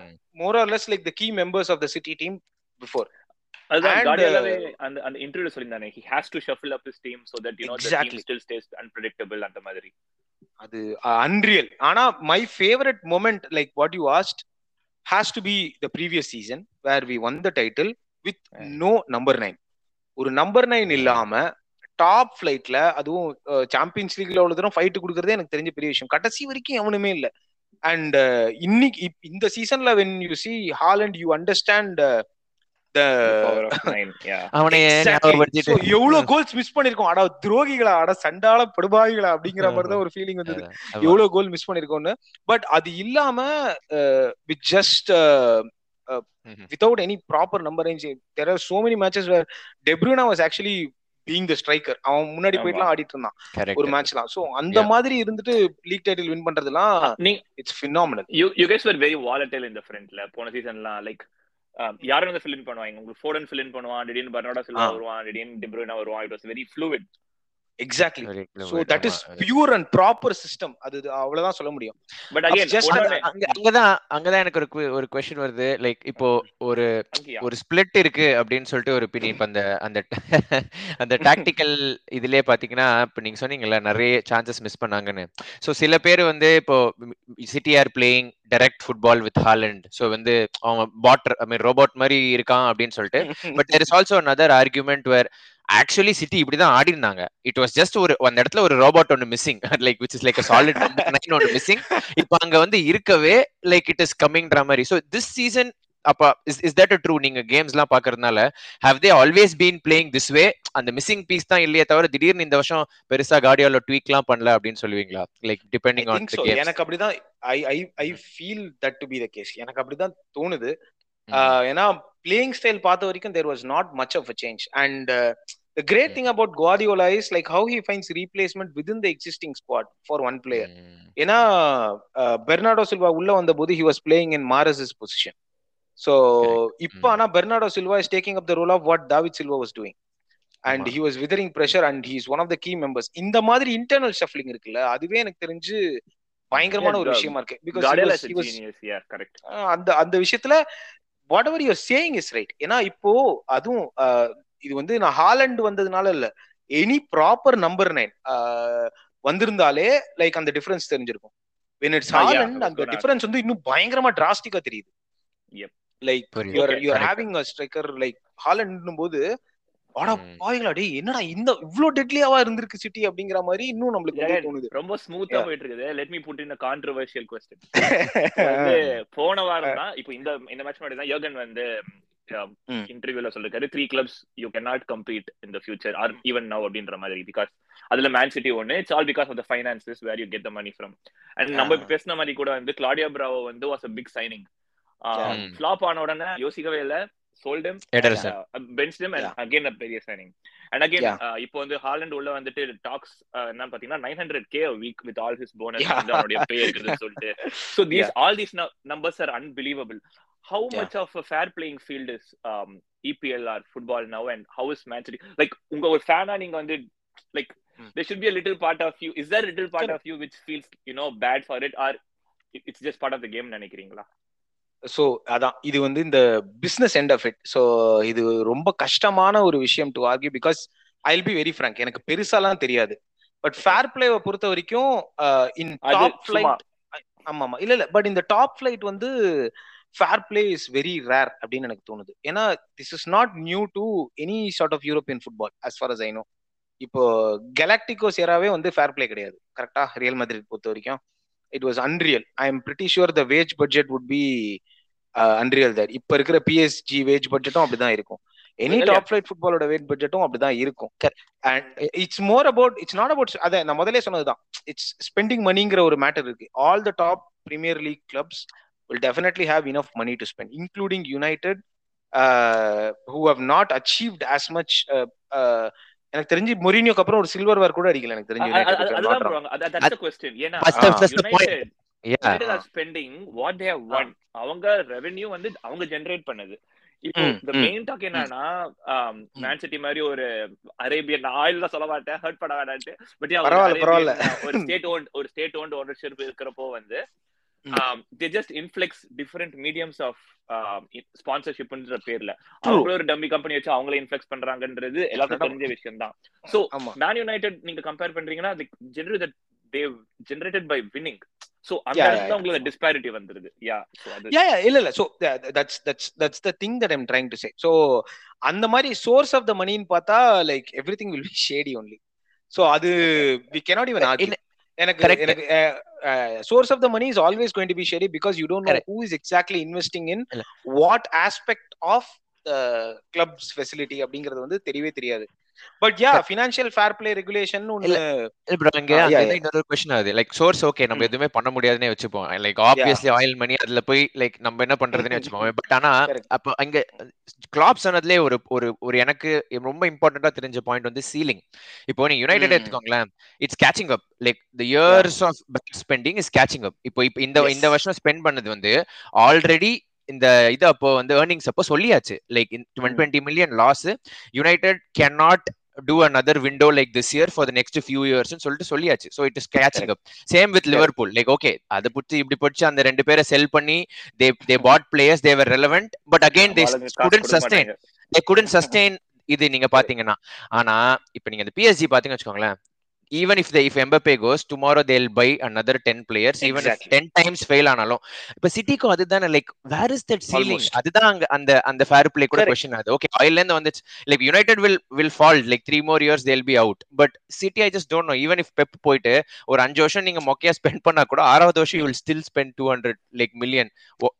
more or less like the key members of the City team before. அந்த அந்த இன்டர்வியூ சொல்லியிருந்தானே he has to shuffle up his team so that you know the Exactly. team still stays unpredictable அந்த மாதிரி அது அன்ரியல் ஆனா my favourite moment like what you asked has to be the previous season where we won the title with. No number nine ஒரு நம்பர் நைன். இல்லாம டாப் ஃபிளைட்ல அதுவும் சாம்பியன்ஸ் லீக்ல அவ்வளவு தூரம் ஃபைட் கொடுக்கறதே எனக்கு தெரிஞ்ச பெரிய விஷயம் கடைசி வரைக்கும் எவனுமே இல்ல அண்ட் இன்னைக்கு இந்த சீசன்ல when you see Haaland you understand எவ்வளவு கோல்ஸ் மிஸ் பண்ணிருக்கோம் அடா துரோகிகளா? அட சண்டால படுபாவிகளா அப்படிங்கிற மாதிரி தான் ஆமா. ஒரு ஃபீலிங் வந்தது. எவ்வளவு கோல் மிஸ் பண்ணிருக்கோம்னு பட் அது இல்லாம with just. Without any proper number range there are so many matches where De Bruyne was actually being the striker அவன் முன்னாடி. போயிட்டுலாம் ஆடிட்டு இருந்தான். ஒரு மேட்ச்லாம் சோ அந்த Yeah. மாதிரி இருந்துட்டு league title win பண்றதுலாம் it's phenomenal you you guys were very volatile இந்த ஃப்ரண்ட்ல போன சீசன்லாம் லைக் யாரும் வந்து ஃபில் இன் பண்ணுவாங்க? உங்களுக்கு ஃபோர்டன் ஃபில் இன் பண்ணுவான் திடீர்னு பர்னாடா சில்வா. வருவான் திடீர்னு டிப்ரூனா வருவான். It was very fluid exactly so. That is. Pure and proper system அது அவ்வளவுதான் சொல்ல முடியும். பட் அங்கதான் அங்கதான் எனக்கு ஒரு ஒரு கொஸ்டின் வருது. லைக் இப்போ ஒரு? ஒரு ஸ்பிளிட் இருக்கு அப்படின்னு சொல்லிட்டு ஒரு opinion. இப்ப அந்த அந்த அந்த டாக்டிக்கல் இதுலயே பாத்தீங்கன்னா இப்ப நீங்க சொன்னீங்கல்ல நிறைய சான்சஸ் மிஸ் பண்ணாங்கன்னு. சோ சில பேர் வந்து இப்போ City are playing direct football with Haaland so வந்து அவன் பாட் ஐ மீன் ரோபோட் மாதிரி இருக்கான் அப்படின்னு சொல்லிட்டு. But there is also another argument where actually City இப்படிதான் ஆடி இருந்தாங்க இட் வாஸ் ஜஸ்ட் ஒரு அந்த இடத்துல ஒரு ரோபோட் ஒன்னு missing like which is like solid nine ஒன்னு மிஸ்ஸிங் இப்போ அங்க வந்து இருக்கவே லைக் இட் இஸ் கம்மிங்ன்ற மாதிரி. ஸோ திஸ் சீசன் அப்ப இஸ் இஸ் தட் ட்ரூ நீங்க கேம்ஸ் எல்லாம் பாக்குறதுனால how they always been playing this way அந்த மிஸ்ஸிங் பீஸ் தான் இல்லையே தவிர திடீர்னு இந்த வருஷம் பெருசா கார்டியோல ட்வீக்லாம் பண்ணல அப்படின்னு சொல்லுவீங்களா? லைக் டிபெண்டிங் ஆன் எனக்கு அப்படிதான் I I I feel that to be the case எனக்கு அப்படிதான் தோணுது. ஏன்னா பிளேயிங் ஸ்டைல் பார்த்த வரைக்கும் there was not much of a change and the great thing about Guardiola is like how he finds replacement with the existing squad for one player ஏன்னா பெர்னாடோ சில்வா உள்ள வந்த போது he was playing in Mahrez position so இப்போ Mm. ஆனா Bernardo Silva is taking up the role of what David Silva was doing and. He was withering pressure and he is one of the key members இந்த மாதிரி இன்டர்னல் ஷஃப்லிங் இருக்குல்ல அதுவே எனக்கு தெரிஞ்சு பயங்கரமான ஒரு விஷயமா இருக்கு. பிகாஸ் அந்த அந்த விஷயத்துல whatever you're saying is right ஏன்னா இப்போ அதுவும் ஆஹ் இது வந்து நான் ஹாலண்ட் வந்ததுனால இல்ல. எனி ப்ராப்பர் நம்பர் நைன் வந்திருந்தாலே லைக் அந்த டிஃபரன்ஸ் தெரிஞ்சிருக்கும். வென் இட்ஸ் ஹாலண்ட் அந்த டிஃபரன்ஸ் வந்து இன்னும் பயங்கரமா டிராஸ்டிக்கா தெரியுது. Yep. Like you're correct. Having a striker like Haaland போது பாய்களா என்னடா இந்த இவ்ளோ டெட்லியாவா இருந்திருக்கு சிட்டி அப்படிங்கிற மாதிரி இன்னும் நம்மளுக்கு தோணுது. ரொம்ப ஸ்மூத்தா. போயிட்டு இருக்குது let me put in controversial question வந்து போன வாரம் தான் இப்போ இந்த இந்த மேட்ச் முன்னாடி தான் யோகன் வந்து. இன்டர்வியூல சொல்லிருக்காரு three clubs you can not compete in the future or even now அப்படின்ற மாதிரி. பிகாஸ் அதுல மேன் சிட்டி ஒன்னு it's all because of the finances where you get the money from and நம்ம பேசின மாதிரி கூட வந்து கிளாடியா பிராவோ வந்து was a big signing. Flop ஆன உடனே யோசிக்கவே இல்ல. Bench them and Yeah. Again a பெரிய சைனிங் அண்ட் அகைன் Yeah. இப்போ வந்து ஹாலண்ட் உள்ள வந்துட்டு டாக்ஸ் என்ன பாத்தீங்கன்னா nine hundred K week with all his bonus. அவனுடைய பே இருக்குதுன்னு சொல்லிட்டு so these. All these numbers are unbelievable how. Much of a fair playing field is EPL or football now and how is match like உங்க ஒரு ஃபேனா நீங்க வந்து like there should be a little part of you is there a little part of you which feels you know bad for it or it- it's just part of the game நினைக்கிறீங்களா ஸோ அதான். இது வந்து இந்த business end of it so இது ரொம்ப கஷ்டமான ஒரு விஷயம் to argue because I be very frank எனக்கு பெருசாலாம் தெரியாது. பட் ஃபேர் பிளேவை பொறுத்த வரைக்கும் இன் டாப். ஃபிளைட் ஆமா ஆமா இல்ல இல்ல. பட் இந்த டாப் ஃபிளைட் வந்து fair play is very rare அப்படின்னு எனக்கு தோணுது. ஏன்னா this is not new to any sort of European football as far as I know இப்போ கெலாக்டிகோஸ் ஏராவே வந்து ஃபேர் பிளே கிடையாது. கரெக்டா ரியல் மத்ரிட் பொறுத்த வரைக்கும். It was unreal I am pretty sure the wage budget would be unreal that இப்ப இருக்கிற பிஎஸ்ஜி வேஜ் பட்ஜெட்டும் அப்படிதான் இருக்கும். எனி. டாப் ஃபிளைட் ஃபுட்பாலோட வேட் பட்ஜெட்டும் அப்படிதான் இருக்கும். And it's more about it's not about அதை நான் முதல்ல சொன்னதுதான். இட்ஸ் ஸ்பெண்டிங் மணிங்கிற ஒரு மேட்டர் இருக்கு. All the top Premier League clubs will definitely have enough money to spend including united uh, who have not achieved as much uh, uh, எனக்கு தெரிஞ்சு மொரினியோக்கு அப்புறம் ஒரு சில்வர் வார் கூட அடிக்கல எனக்கு தெரிஞ்சு. what they have won. அவங்க ரெவென்யூ வந்து அவங்க ஜெனரேட் பண்ணுது. இப்போ இந்த மெயின் டாக் என்னன்னா மேன் சிட்டி மாதிரி ஒரு அரேபியன் ஆயில் தான் சொல்ல மாட்டேன் ஹர்ட் பண்ண வேண்டான்ட்டு பட். ஒரு ஸ்டேட் ஓன் ஒரு ஸ்டேட் ஓன் ஓனர்ஷிப் இருக்கிறப்போ வந்து they just influx different mediums of ஸ்பான்சர்ஷிப்ன்ற பேர்ல. அவங்கள ஒரு டம்மி கம்பெனி வச்சு அவங்களே இன்ஃபிளெக்ஸ் பண்றாங்கன்றது எல்லாத்துக்கும் தெரிஞ்ச விஷயம் தான் சோ மேன் யுனைடெட் நீங்க கம்பேர் பண்றீங்கன்னா generate that they generated by winning so அந்த இடத்துல உங்களுக்கு டிஸ்பாரிட்டி வந்துருது. யா சோ yeah இல்ல இல்ல. So tha- that's that's that's the thing that i'm trying to say. So அந்த மாதிரி source of the money ன்னு பார்த்தா like everything will be shady only. So அது we cannot even argue. இல்ல, எனக்கு. எனக்கு money is always going to be shady because you don't know Correct. who is exactly investing in இல்ல. what aspect of the club's facility அப்படிங்கிறது வந்து தெரியவே தெரியாது but yeah financial fair play regulation ஒன்னு ப்ரோ அங்க. இன்னொரு கொஸ்டின் ஆகுது லைக் சோர்ஸ் ஓகே நம்ம ம். எதுவுமே பண்ண முடியாதுன்னே வச்சுப்போம் லைக் ஆப்வியஸ்லி ஆயில் மணி அதுல போய் லைக் நம்ம என்ன பண்றதுன்னு வச்சுப்போம் பட் ஆனா. அப்ப அங்க கிளாப் சொன்னதுலயே ஒரு ஒரு ஒரு எனக்கு ரொம்ப இம்பார்ட்டண்டா தெரிஞ்ச பாயிண்ட் வந்து சீலிங் இப்போ நீங்க யுனைடெட். எடுத்துக்கோங்களேன் it's catching up like the years of spending is catching up இப்போ இந்த. இந்த வருஷம் ஸ்பெண்ட் பண்ணது வந்து ஆல்ரெடி இந்த இது அப்போ வந்து ஏர்னிங்ஸ் அப்போ சொல்லியாச்சு like hmm. Twenty million loss United can not do another window like this year for the next few years ன்னு சொல்லிட்டு சொல்லியாச்சு so it is catching up same with liverpool like okay அது புடிச்சு இப்படி புடிச்சு அந்த ரெண்டு பேரை செல் பண்ணி they they bought players they were relevant but again they ஆளுங்க காசு couldn't கொடுக்க sustain மாட்டாங்க. they couldn't sustain இது நீங்க பாத்தீங்கன்னா ஆனா இப்ப நீங்க இந்த பிஎஸ்ஜி பாத்தீங்கன்னு வச்சுக்கோங்களேன் even if they if Mbappe goes tomorrow they'll buy another 10 players. Even Exactly. if 10 times fail ஆனாலும் இப்ப சிட்டிக்கும் அதுதானே like where is that ceiling. அதுதான் அங்க அந்த அந்த ஃபேர் பிளே கூட. கொஸ்டின் ஆகுது ஓகே ஆயில்ல இருந்து வந்துச்சு. Like United will will fall like three more years they'll be out but City I just don't know even if Pep போயிட்டு ஒரு அஞ்சு வருஷம் நீங்க மொக்கையா ஸ்பெண்ட் பண்ணா கூட ஆறாவது வருஷம் you will still spend two hundred like million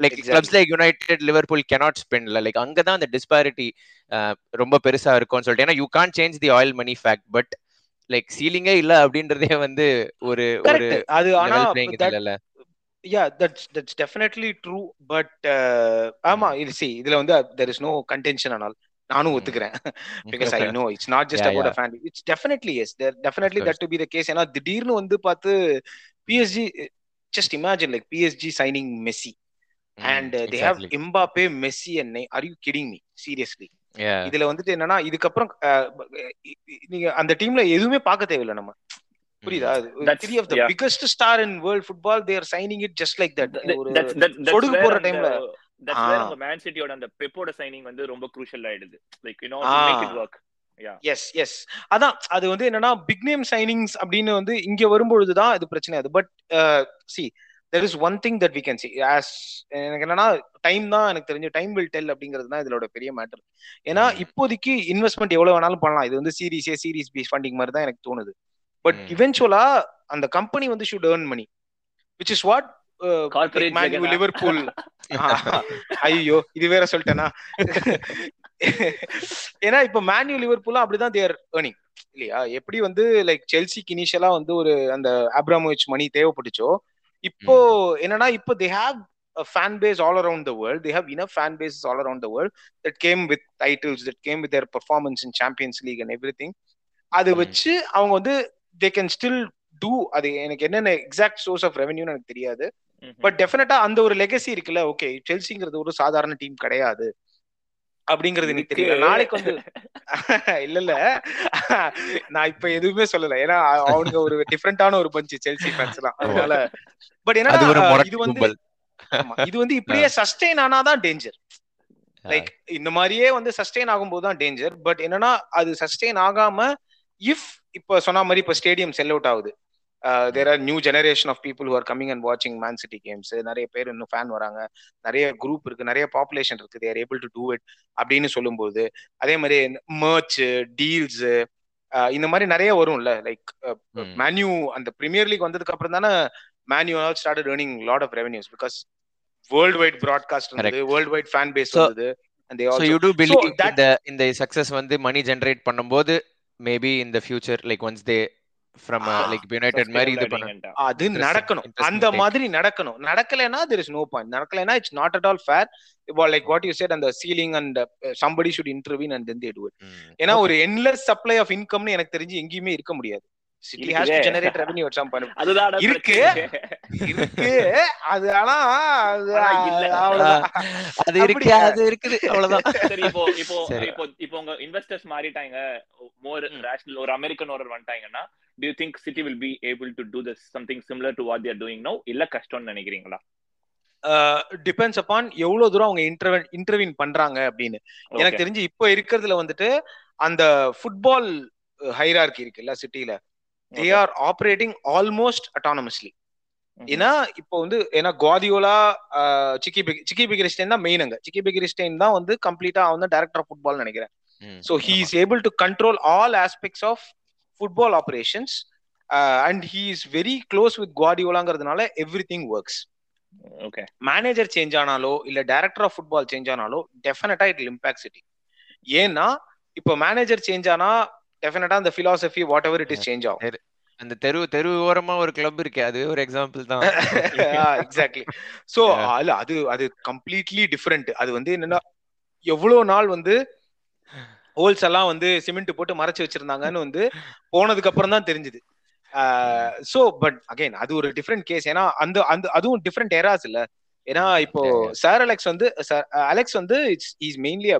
like. Clubs like United Liverpool cannot ஸ்பெண்ட்ல like அங்கதான் அந்த டிஸ்பாரிட்டி ரொம்ப பெருசா இருக்கும்னு சொல்லிட்டு. ஏன்னா you can't change the oil money fact but like சீலிங்கே இல்ல அப்படின்றதே வந்து ஒரு ஒரு அது ஆனா இல்ல yeah that's that's definitely true but ஆமா இது சி இதுல வந்து தெர் இஸ் நோ கன்டென்ஷன் ஆனால் நானும். ஒத்துக்கிறேன். Because I know it's not just about. A fan it's definitely yes definitely that to be the case ஏன்னா திடீர்னு வந்து பார்த்து PSG just imagine like PSG signing Messi and they have Mbappe Messi and are you kidding me seriously இதுல வந்துட்டு என்னன்னா இதுக்கப்புறம் நீங்க அந்த டீம்ல எதுவுமே பார்க்க தேவையில்லை நம்ம. புரியுதா? Three of the yeah. Biggest star in world football their signing it just like that ஒரு ஆ. அந்த மேன் சிட்டியோட அந்த பெப்போட சைனிங் வந்து ரொம்ப குரூஷியல் ஆயிடுது. Like you know. Make it work yes yes அதான் அது வந்து என்னன்னா பிக் நேம் சைனிங்ஸ் அப்படின்னு வந்து இங்க வரும்பொழுதுதான் இது பிரச்சனை அது but see there is one thing that we can see as எனக்கு என்னன்னா டைம் தான் எனக்கு தெரிஞ்ச டைம் வில் டெல் அப்படிங்கிறது தான் இதோட பெரிய மேட்டர் ஏன்னா. இப்போதைக்கு இன்வெஸ்ட்மெண்ட் எவ்வளவு வேணாலும் பண்ணலாம். இது வந்து சீரிஸ் சீரிஸ் பி ஃபண்டிங் மாதிரி தான் எனக்கு தோணுது. பட். இவென்ச்சுவலா அந்த கம்பெனி வந்து should earn money which is what. Liverpool ஐயோ இது வேற சொல்லிட்டேனா? ஏன்னா இப்ப மேன்யூ லிவர்பூலும் அப்படிதான் தேர் ஏர்னிங் இல்லையா? எப்படி வந்து லைக் செல்சிக்கு இனிஷியலா வந்து ஒரு அந்த அப்ராமோவிச் மணி தேவைப்பட்டுச்சோ இப்போ என்னன்னா இப்போ they have fan base all around the world they have enough fan base all around the world that came with titles that came with their performance in Champions League and everything அது. வச்சு அவங்க வந்து தே கேன் ஸ்டில் டூ அது எனக்கு என்னென்ன எக்ஸாக்ட் சோர்ஸ் ஆஃப் ரெவன்யூன்னு எனக்கு தெரியாது. பட் டெஃபினட்டா அந்த ஒரு லெகசி இருக்குல்ல ஓகே செல்சிங்கிறது ஒரு சாதாரண டீம் கிடையாது. அப்படிங்கிறது எனக்கு தெரியல. நாளைக்கு வந்து இல்ல இல்ல நான் இப்ப எதுவுமே சொல்லல. ஏன்னா அவனுங்க ஒரு டிஃப்ரெண்டான ஒரு பஞ்சு செல்சி ஃபேன்ஸ் எல்லாம் அதனால பட் முரட்டு இது வந்து இது வந்து இப்படியே சஸ்டெயின் ஆனாதான் டேஞ்சர் லைக் இந்த மாதிரியே வந்து சஸ்டெயின் ஆகும்போது தான் டேஞ்சர் பட் என்னன்னா அது சஸ்டெயின் ஆகாம இஃப் இப்ப சொன்ன மாதிரி இப்ப ஸ்டேடியம் செல் அவுட் ஆகுது. There are new generation of people are coming and வாட்சிங் மேன் சிட்டி கேம்ஸ் நிறைய பேர் இன்னும் ஃபேன் வராங்க. நிறைய குரூப் இருக்கு. நிறைய பாப்புலேஷன் இருக்கு. They're able to do it அப்படின்னு சொல்லும்போது அதே மாதிரி மர்ச் டீல்ஸ் இந்த மாதிரி நிறைய வரும்ல. லைக் ம். மேன்யூ அந்த பிரீமியர் லீக் வந்ததுக்கு அப்புறம் தானே Man U all started earning lot of revenues because world wide broadcast இருந்தது world wide fan base so also you do believe that- இந்த இந்த சக்சஸ் வந்து மணி ஜெனரேட் பண்ணும்போது maybe in the future like once they from uh, Ah, like United மாதிரி இது பண்ண அது நடக்கணும். அந்த. மாதிரி நடக்கணும். நடக்கலைன்னா தெர் இஸ் நோ பாயிண்ட் நடக்கலைன்னா it's not at all fair like what you said அந்த ceiling and somebody should intervene and then they do it. ஏன்னா ஒரு என்லெஸ் சப்ளை ஆஃப் இன்கம்னு எனக்கு தெரிஞ்சு எங்கேயுமே இருக்க முடியாது. City has to. Generate revenue at some point அதுதான் இருக்கு. இருக்கு அது ஆனா அது இல்ல. அவ்வளவுதான் அது இருக்கு? அது இருக்குது அவ்வளவுதான் சரி இப்போ இப்போ. இப்போ இப்போ உங்க இன்வெஸ்டர்ஸ் மாறிட்டாங்க மோர். ரேஷனல் ஒரு அமெரிக்கன் ஓரர் வந்துட்டாங்கன்னா do you think city will be able to do this something similar to what they are doing now இல்ல கஷ்டம்னு நினைக்கிறீங்களா டிபெண்ட்ஸ் அப்பான் எவ்வளவு தூரம் அவங்க இன்டர்வென் இன்டர்வீன் பண்றாங்க அப்படின்னு எனக்கு தெரிஞ்சு இப்போ இருக்கிறதுல வந்துட்டு அந்த ஃபுட்பால் ஹைரார்கி இருக்குல்ல சிட்டில they are operating almost autonomously ஏன்னா இப்போ வந்து ஏன்னா குவாதியோலா சிக்கி சிக்கி பிகிரிஸ்டைன் தான் மெயின் அங்க. சிக்கி பிகிரிஸ்டைன் தான் வந்து கம்ப்ளீட்டா அவன் தான் டைரக்டர் ஆஃப் ஃபுட்பால் நினைக்கிறேன். So he is able to control all aspects of football operations and he is very close with குவாடியோலாங்கிறதுனால everything works okay manager change ஆனாலோ இல்ல டைரக்டர் ஆஃப் ஃபுட்பால் சேஞ்ச் ஆனாலோ டெஃபினட்டா இட் இம்பாக்ட் சிட்டி ஏன்னா இப்போ மேனேஜர் சேஞ்ச் ஆனா டெஃபினட்டா அந்த philosophy whatever it is change ஆகும். அந்த தெரு தெரு ஓரமா ஒரு கிளப் இருக்கே அது ஒரு எக்ஸாம்பிள் தான். எக்ஸாக்ட்லி சோ அல்ல அது அது கம்ப்ளீட்லி டிஃப்ரெண்ட் அது வந்து என்னன்னா எவ்வளவு நாள் வந்து ஹோல்ஸ் எல்லாம் வந்து சிமெண்ட் போட்டு மறைச்சு வச்சிருந்தாங்கன்னு வந்து போனதுக்கு அப்புறம் தான் தெரிஞ்சுது. சோ பட் அகைன் அது ஒரு டிஃப்ரெண்ட் கேஸ் ஏன்னா அந்த அந்த அதுவும் டிஃப்ரெண்ட் எராஸ் இல்ல. ஏன்னா இப்போ சார் அலெக்ஸ் வந்து அலெக்ஸ் வந்து it's is mainly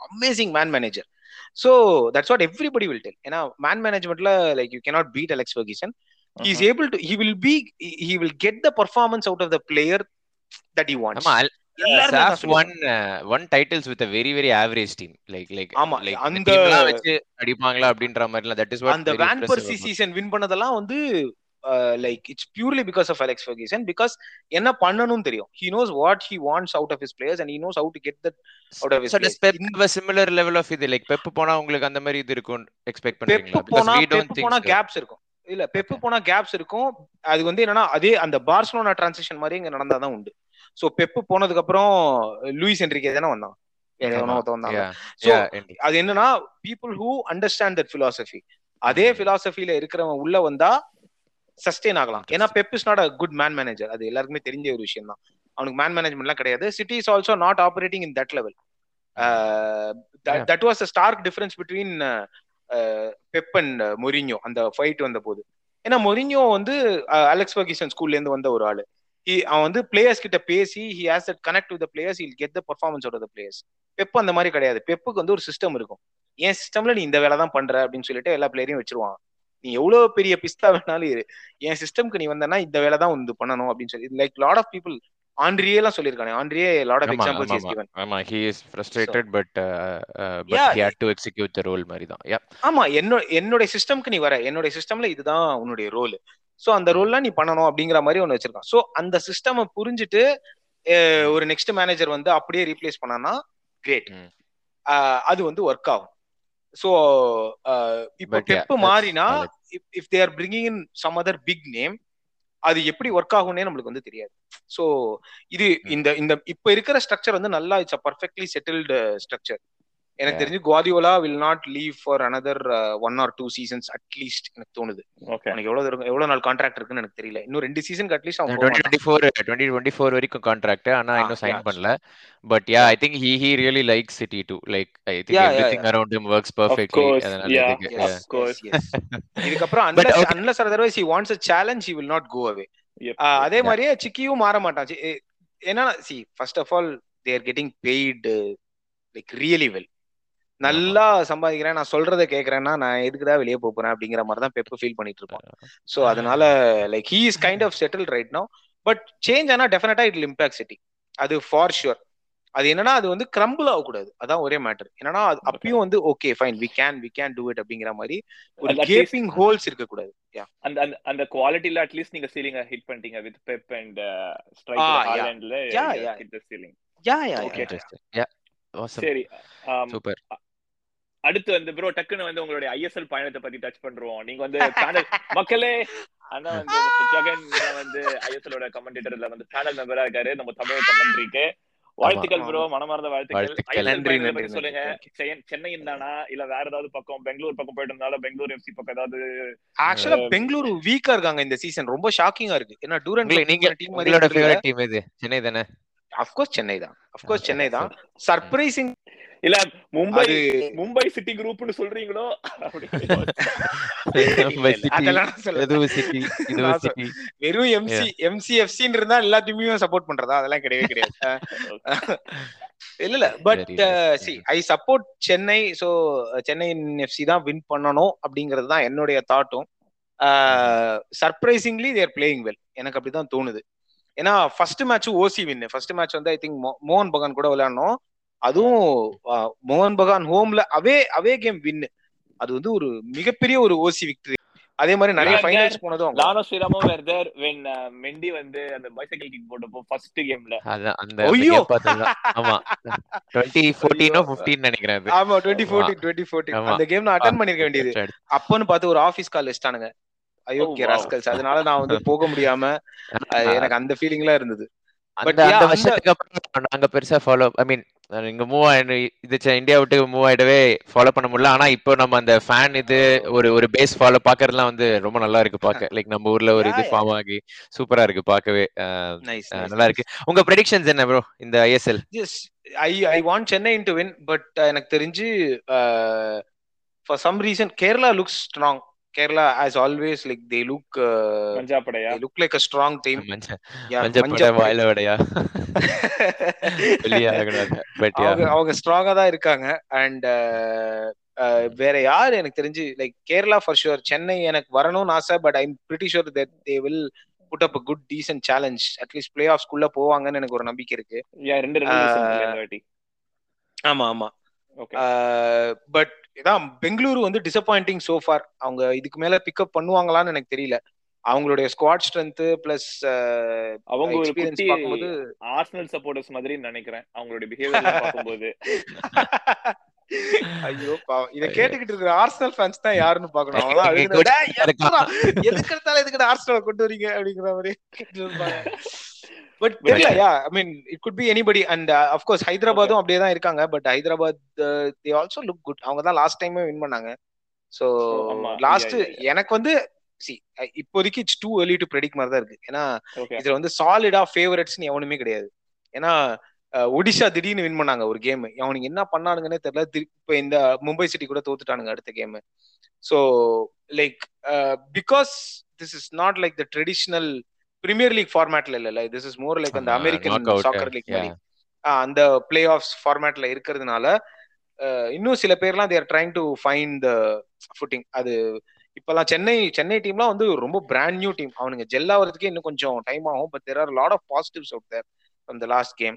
amazing man manager so that's what everybody will tell ஏன்னா man மேனேஜ்மெண்ட்ல like you cannot beat Alex Ferguson he is able to he will be he will get the performance out of the player that you wants titles with very very average team like like ஆமா அந்த அந்த வச்சு அடிப்பாங்களா அப்படின்ற மாதிரிலாம் தட் இஸ் அந்த வேன் பர்சி சீசன் வின் பண்ணதெல்லாம் வந்து like it's purely because of Alex Ferguson because என்ன பண்ணனும் தெரியும். He knows what he wants out of his players and he knows how to get that out of his Pep similar level of இது லைக் பெப் போனா உங்களுக்கு அந்த மாதிரி இது இருக்கும் எக்ஸ்பெக்ட் பண்றீங்களா? பெப் போனா பெப் போனா கேப்ஸ் இருக்கும். இல்ல பெப் போனா கேப்ஸ் இருக்கும். அது வந்து என்னன்னா அதே அந்த பார்சலோனா டிரான்சிஷன் மாதிரி இங்க நடந்தாதான் உண்டு. சோ பெப் போனதுக்கு அப்புறம் லூயிஸ் என்ரிகே தானே வந்தான். அது என்னன்னா people who understand that philosophy அதே பிலாசபில இருக்கிறவன் உள்ள வந்தா சஸ்டெயின் ஆகலாம். ஏன்னா Pep is not a good man manager அது எல்லாருக்குமே தெரிஞ்ச ஒரு விஷயம் தான். அவனுக்கு மேன் மேனேஜ்மெண்ட்லாம் கிடையாது. City is also not operating in that level that was a stark difference between Pep and Mourinho அந்த ஃபைட் வந்த போது ஏன்னா மொரினியோ வந்து அலெக்ஸ் ஃபர்கிசன் ஸ்கூல்ல இருந்து வந்த ஒரு ஆளு. அவன் வந்து பிளேயர்ஸ் கிட்ட பேசி he has that connect with players will get the performance of the players Pep அந்த மாதிரி கிடையாது. பெப்புக்கு வந்து ஒரு சிஸ்டம் இருக்கும். என் சிஸ்டம்ல நீ இந்த வேலை தான் பண்ற அப்படின்னு சொல்லிட்டு எல்லா பிளேயரையும் வச்சிருவான். நீ எவ்வளவு பெரிய பிஸ்தா வேணாலும் இரு. என் சிஸ்டம்க்கு நீ வந்தனா இந்த வேலை தான் வந்து பண்ணணும் அப்படின்னு சொல்லி. லைக் லாட் ஆஃப் பீப்புள் ஆண்ட்ரியே எல்லாம் சொல்லிருக்கானே ஆண்ட்ரியே lot of examples is given. ஆமா. He is frustrated but but he had to execute the role மாதிரி தான். யா ஆமா என்னோட என்னோட சிஸ்டம்க்கு நீ வர. என்னோட சிஸ்டம்ல இதுதான் உன்னுடைய ரோல் சோ அந்த ரோல்ல நீ பண்ணணும் அப்படிங்கிற மாதிரி ஒன்னு வச்சிருக்கான். சோ அந்த சிஸ்டம் புரிஞ்சுட்டு ஒரு நெக்ஸ்ட் மேனேஜர் வந்து அப்படியே ரீப்ளேஸ் பண்ணானா கிரேட் அது வந்து ஒர்க் ஆகும். சோ இப்போ பெப்பு மாறினா if they are bringing in some other big name அது எப்படி ஒர்க் ஆகும்னே நம்மளுக்கு வந்து தெரியாது. சோ இது இந்த இந்த இப்ப இருக்கிற ஸ்ட்ரக்சர் வந்து நல்லா it's a perfectly settled structure எனக்கு தெரிஞ்சு Guardiola will not leave for another one or two seasons at least எனக்கு தோணுது. எனக்கு எவ்வளவு இருக்கும் எவ்வளவு நாள் கான்ட்ராக்ட் இருக்குன்னு எனக்கு தெரியல. இன்னும் ரெண்டு சீசனுக்கு அட்லீஸ்ட் அவன் twenty four twenty twenty four வரைக்கும் கான்ட்ராக்ட் ஆனா இன்னும் சைன் பண்ணல. But yeah I think he he really like City to like I think everything around him works perfectly இதுக்கப்புறம் unless unless otherwise he wants a challenge he will not go away. அதே மாதிரியே சிக்கியும் மாற மாட்டான். ஏன்னா see first of all they're getting paid like really well நல்லா சம்பாதிக்கிறேன் நான் சொல்றதை கேட்கறேன்னா நான் எதுக்குதான் வெளியே போறேன் அப்படிங்கிற மாதிரி தான் பெப்பு ஃபீல் பண்ணிட்டு இருப்பான் ஸோ அதனால like he is kind of settle right no but change ஆனா டெஃபினட்டா இட் இம்பாக்ட் சிட்டி அது ஃபார் ஷுர் அது என்னன்னா அது வந்து கிரம்பிள் ஆகக்கூடாது. அதான் ஒரே மேட்டர் என்னன்னா அப்பயும் வந்து okay fine we can we can do it அப்படிங்கிற மாதிரி ஒரு கேப்பிங் ஹோல்ஸ் இருக்க கூடாது அந்த அந்த அந்த குவாலிட்டில அட்லீஸ்ட் நீங்க சீலிங்க ஹிட் பண்ணிட்டீங்க with Pep and striker ஹாலண்ட்ல hit the ceiling yeah yeah okay yeah சரி சூப்பர். அடுத்து வந்து ப்ரோ டக்குன்னு வந்து உங்களுடைய ஐஎஸ்எல் பயணத்தை பத்தி டச் பண்றோம். நீங்க வந்து பேனல் மக்களே ஆனா வந்து ஜெகன் வந்து ஐஎஸ்எலோட கமெண்டேட்டர்ல வந்து பேனல் மெம்பரா இருக்காரு. நம்ம தமிழ் கமெண்ட்ரிக்கு வாழ்த்துக்கள் ப்ரோ மனமார்ந்த வாழ்த்துக்கள். சொல்லுங்க. சென்னையின் தானா? இல்ல வேற ஏதாவது பக்கம்? பெங்களூர் பக்கம் போயிட்டு இருந்தாலும் பெங்களூர் எஃப்சி பக்கம் ஏதாவது ஆக்சுவலா பெங்களூர் வீக்கா இருக்காங்க இந்த சீசன் ரொம்ப ஷாக்கிங்கா இருக்கு. ஏன்னா டூரன் நீங்க டீம் ஃபேவரட் டீம் இது சென்னை தானே? அஃப்கோர்ஸ் சென்னை தான். அஃப்கோர்ஸ் சென்னை தான். சர்ப்ரைசிங் இல்ல மும்பை மும்பை சிட்டி குரூப்னு சொல்றீங்களோ? வெறும் எம்சி எம்சிஎஃப்சின்னு இருந்தா எல்லா டீமையும் சப்போர்ட் பண்றதா? அதெல்லாம் கிடையவே கிடையாது. இல்ல இல்ல. But see I support Chennai so Chennai FC தான் வின் பண்ணணும் அப்படிங்கிறது தான் என்னுடைய தாட்டும் சர்ப்ரைசிங்லி தேர் பிளேயிங் வெல் எனக்கு அப்படிதான் தோணுது. ஏன்னா ஃபர்ஸ்ட் மேட்ச் ஓசி வின் ஃபர்ஸ்ட் மேட்ச் வந்து ஐ திங்க் மோகன் பகான் கூட விளையாடணும். அதுவும் மோகன் பகான் ஹோம்ல அவே அவே கேம் வின் அது வந்து ஒரு மிகப்பெரிய ஒரு ஓசி விக்டரி அதே மாதிரி நிறைய ஃபைனல்ஸ் போனதும் லானோ ஸ்ரீராமும் வேர் தேர் வென் மெண்டி வந்து அந்த பைசைக்கிள் கிக் போட்டப்போ ஃபர்ஸ்ட் கேம்ல அத அந்த ஐயோ! ஆமா. 2014 15 நினைக்கிறேன் அது. ஆமா 2014 2014 அந்த கேம் நான் அட்டெண்ட் பண்ணிருக்க வேண்டியது. அப்பன்னு பார்த்து ஒரு ஆபீஸ் கால் வச்சிட்டானுங்க. அயோக்கிய ராஸ்கல்ஸ். அதனால நான் வந்து போக முடியாம எனக்கு அந்த ஃபீலிங்லாம் இருந்தது. பட் அந்த வருஷத்துக்கு அப்புறம் நாங்க பெருசா ஃபாலோ ஐ மீன் இங்க மூவ் ஆயிடு இது இந்தியா விட்டு மூவ் ஆயிடவே ஃபாலோ பண்ண முடியல. ஆனா இப்போ நம்ம அந்த ஃபேன் இது ஒரு ஒரு பேஸ் ஃபாலோ பாக்குறதுலாம் வந்து ரொம்ப நல்லா இருக்கு பாக்க. லைக் நம்ம ஊர்ல ஒரு இது. ஃபார்ம் ஆகி சூப்பரா இருக்கு அஹ், நல்லா இருக்கு. உங்க ப்ரெடிக்ஷன்ஸ் என்ன ப்ரோ இந்த ISL yes I I want Chennai to win but எனக்கு தெரிஞ்சு for some reason Kerala looks strong Kerala as always like they look மஞ்சாப்படையா look like a strong team மஞ்ச மஞ்ச பட வாயில வடையா வெளியே ஆகக்கூடாது பட் அவங்க அவங்க ஸ்ட்ராங்கா தான் இருக்காங்க. அண்ட் வேற யார் எனக்கு தெரிஞ்சு like Kerala for sure Chennai எனக்கு வரணும்னு ஆசை but I'm pretty sure that they will put up good decent challenge at least play ஆஃப்ஸ்குள்ள போவாங்கன்னு எனக்கு ஒரு நம்பிக்கை இருக்கு. ரெண்டு வாட்டி. ஆமா ஆமா. பட் இதான் பெங்களூரு வந்து டிசப்பாயிண்டிங் சோஃபார் அவங்க இதுக்கு மேல பிக்கப் பண்ணுவாங்களான்னு எனக்கு தெரியல. அவங்களுடைய ஸ்குவாட் ஸ்ட்ரென்த் பிளஸ் அவங்க ஒரு குட்டி பார்க்கும்போது ஆர்சனல் சப்போர்ட்டர்ஸ் மாதிரி நினைக்கிறேன். அவங்களுடைய பிஹேவியர் பார்க்கும்போது. ஐயோ பாவம். இத கேட்டுக்கிட்டு இருக்கிற ஆர்சனல் ஃபேன்ஸ் தான் யாருன்னு பாக்கணும் எதுக்கு எடுத்தாலும் எதுக்கு ஆர்சனலை கொண்டு வரீங்க? அப்படிங்கிற மாதிரி பட் தெரியல yeah I mean it could be anybody and of course ஹைதராபாத்தும் அப்படியே தான் இருக்காங்க. But Hyderabad they also look good அவங்க தான் லாஸ்ட் டைமே வின் பண்ணாங்க. சோ. லாஸ்ட் எனக்கு வந்து சி இப்போதைக்கு it's too early to predict மாதிரி தான் இருக்கு. ஏன்னா இதுல வந்து சாலிடா ஃபேவரட்ஸ்னு எவனுமே கிடையாது. ஏன்னா ஒடிஷா திடீர்னு வின் பண்ணாங்க ஒரு கேம் அவனுக்கு என்ன பண்ணானுங்கன்னே தெரியல. திரு- இப்ப இந்த மும்பை சிட்டி கூட தோத்துட்டானுங்க அடுத்த game so like because this is not like the traditional Premier League ஃபார்மேட்ல இல்ல திஸ் இஸ் மோர் லைக் அந்த அமெரிக்கன் சாக்கர் லீக் அந்த பிளே ஆஃப்ஸ் ஃபார்மேட்ல இருக்கிறதுனால இன்னும் சில பேர்லாம் they're trying to find the footing அது இப்பெல்லாம் சென்னை சென்னை டீம்லாம் வந்து ரொம்ப பிராண்ட் நியூ டீம் அவனுங்க ஜெல் ஆகிறதுக்கே இன்னும் கொஞ்சம் டைம் ஆகும் but there are lot of positives out there from the last game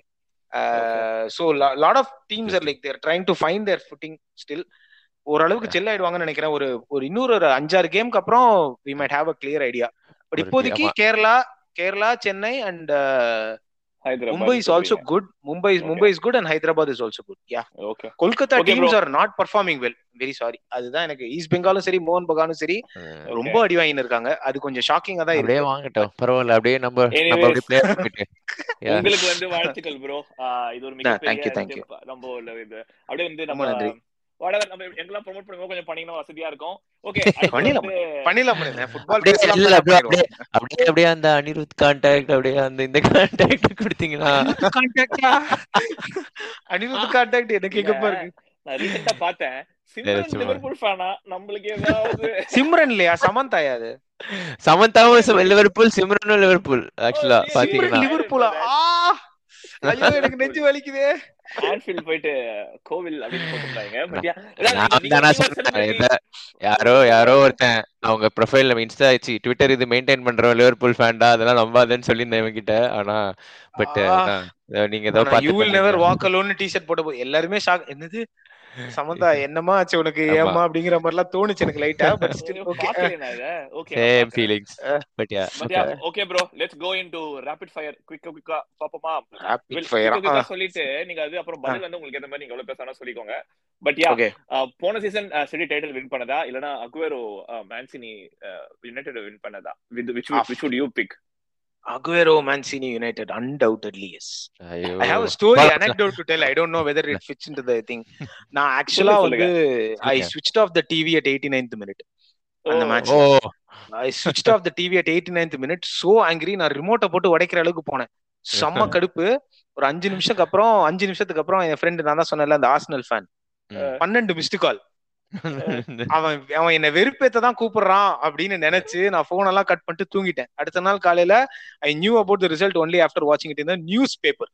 so lot of teams are like they're trying to find their footing still ஓரளவுக்கு செல் ஆயிடுவாங்கன்னு நினைக்கிறேன். ஒரு ஒரு இன்னொரு ஒரு அஞ்சாறு கேம்க்கு அப்புறம் we might have a clear idea but இப்போதைக்கு. Kerala Kerala Chennai and Mumbai is also good Mumbai Okay. Mumbai is good and Hyderabad is also good yeah okay Kolkata Okay, teams bro. Are not performing well very sorry அதுதான் எனக்கு ஈஸ்ட் பெங்காலும் சரி மோகன் பகானும் சரி ரொம்ப அடி வாங்கின்னு இருக்காங்க அது கொஞ்சம் ஷாக்கிங்கா தான் அப்படியே வாங்கட்டும். பரவாயில்ல. அப்படியே நம்ம. நம்ம அப்படியே பிளேயர் Yeah. உங்களுக்கு வந்து வாழ்த்துக்கள் ப்ரோ இது ஒரு thank you, மிகப்பெரிய thank you. step. நம்ம உள்ள இது. அப்படியே வந்து ரொம்ப நம்ம whatever நம்ம எங்கெல்லாம் ப்ரோமோட் பண்ணுவோம் கொஞ்சம் பண்ணீங்கன்னா வசதியா இருக்கும். ஓகே பண்ணிடலாம். பண்ணிடலாம் பண்ணிடலாம். ஃபுட்பால் அப்படியே அப்படியே. அப்படியே அப்படியே அப்படியே அந்த அனிருத் கான்டாக்ட் அப்படியே அந்த இந்த கான்டாக்ட் கொடுத்தீங்கன்னா கான்டாக்டா அனிருத் கான்டாக்ட் எனக்கு எங்கப்பா இருக்கு நான் ரீசெண்டா பார்த்தேன். சிம்ரன். லிவர்பூல் ஃபேனா நம்மளுக்கு ஏதாவது சிம்ரன் இல்லையா? சமந்தாயா அது சமந்தாவும் லிவர்பூல் சிம்ரனும் லிவர்பூல் ஆக்சுவலா பாத்தீங்கன்னா சிம்ரன் லிவர்பூலா ஆ! ஐயோ எனக்கு நெஞ்சு வலிக்குதே. ஆன்ஃபீல்ட் போயிட்டு கோவில் அப்படின்னு போட்டிருந்தாங்க பட் நான் தானா சொன்னேன். இத யாரோ யாரோ ஒருத்தன் அவங்க ப்ரொஃபைல்ல இன்ஸ்டா ஆச்சு ட்விட்டர் இது மெயின்டைன் பண்றோம். லிவர்பூல் ஃபேன்டா அதெல்லாம் நம்பாதேன்னு சொல்லியிருந்தேன் இவங்க கிட்ட ஆனா பட். நீங்க ஏதோ you will never walk alone T-shirt போட்டு எல்லாருமே ஷாக் என்னது? சமந்தா என்னமா ஆச்சு உனக்கு. ஏமா அப்படிங்கிற மாதிரி எல்லாம் தோணுச்சு எனக்கு லைட்டா but still okay okay same feelings but yeah yeah okay bro let's go into rapid fire குயிக்கா குயிக்கா பாப்போமா ராபிட் ஃபயர் சொல்லிட்டு நீங்க அது அப்புறம் பதில் வந்து உங்களுக்கு ஏத்த மாதிரி நீங்க எவ்வளவு பேசணும் சொல்லிக்கோங்க. பட் யா போன சீசன் சிட்டி டைட்டில் வின் பண்ணதா? இல்லனா அகுவேரோ மேன்சினி யுனைடெட் வின் பண்ணதா? With which would- which would you Aguero Mancini United undoubtedly yes ஐயோ I have a story anecdote to tell. I don't know whether it fits into the thing. நான் ஆக்சுவலா வந்து ஐ சொல்லுங்க. switched off the TV at 89th minute. அந்த Oh. match. O I switched off the TV at 89th minute. So angry நான் ரிமோட்டை போட்டு உடைக்கிற அளவுக்கு போனேன். செம்ம கடுப்பு. ஒரு அஞ்சு நிமிஷத்துக்கு அப்புறம் அஞ்சு நிமிஷத்துக்கு அப்புறம் என் ஃப்ரெண்டு நான் தான் சொன்னேன்ல அந்த ஆர்சனல் ஃபேன் பன்னெண்டு மிஸ்டு கால் அவன் அவன் என்ன வெறுப்பேத்த தான் கூப்பிடுறான் அப்படின்னு நினைச்சு நான் போன் எல்லாம் கட் பண்ணிட்டு தூங்கிட்டேன். அடுத்த நாள் காலையில I knew about the result only after வாட்சிங் it in newspaper?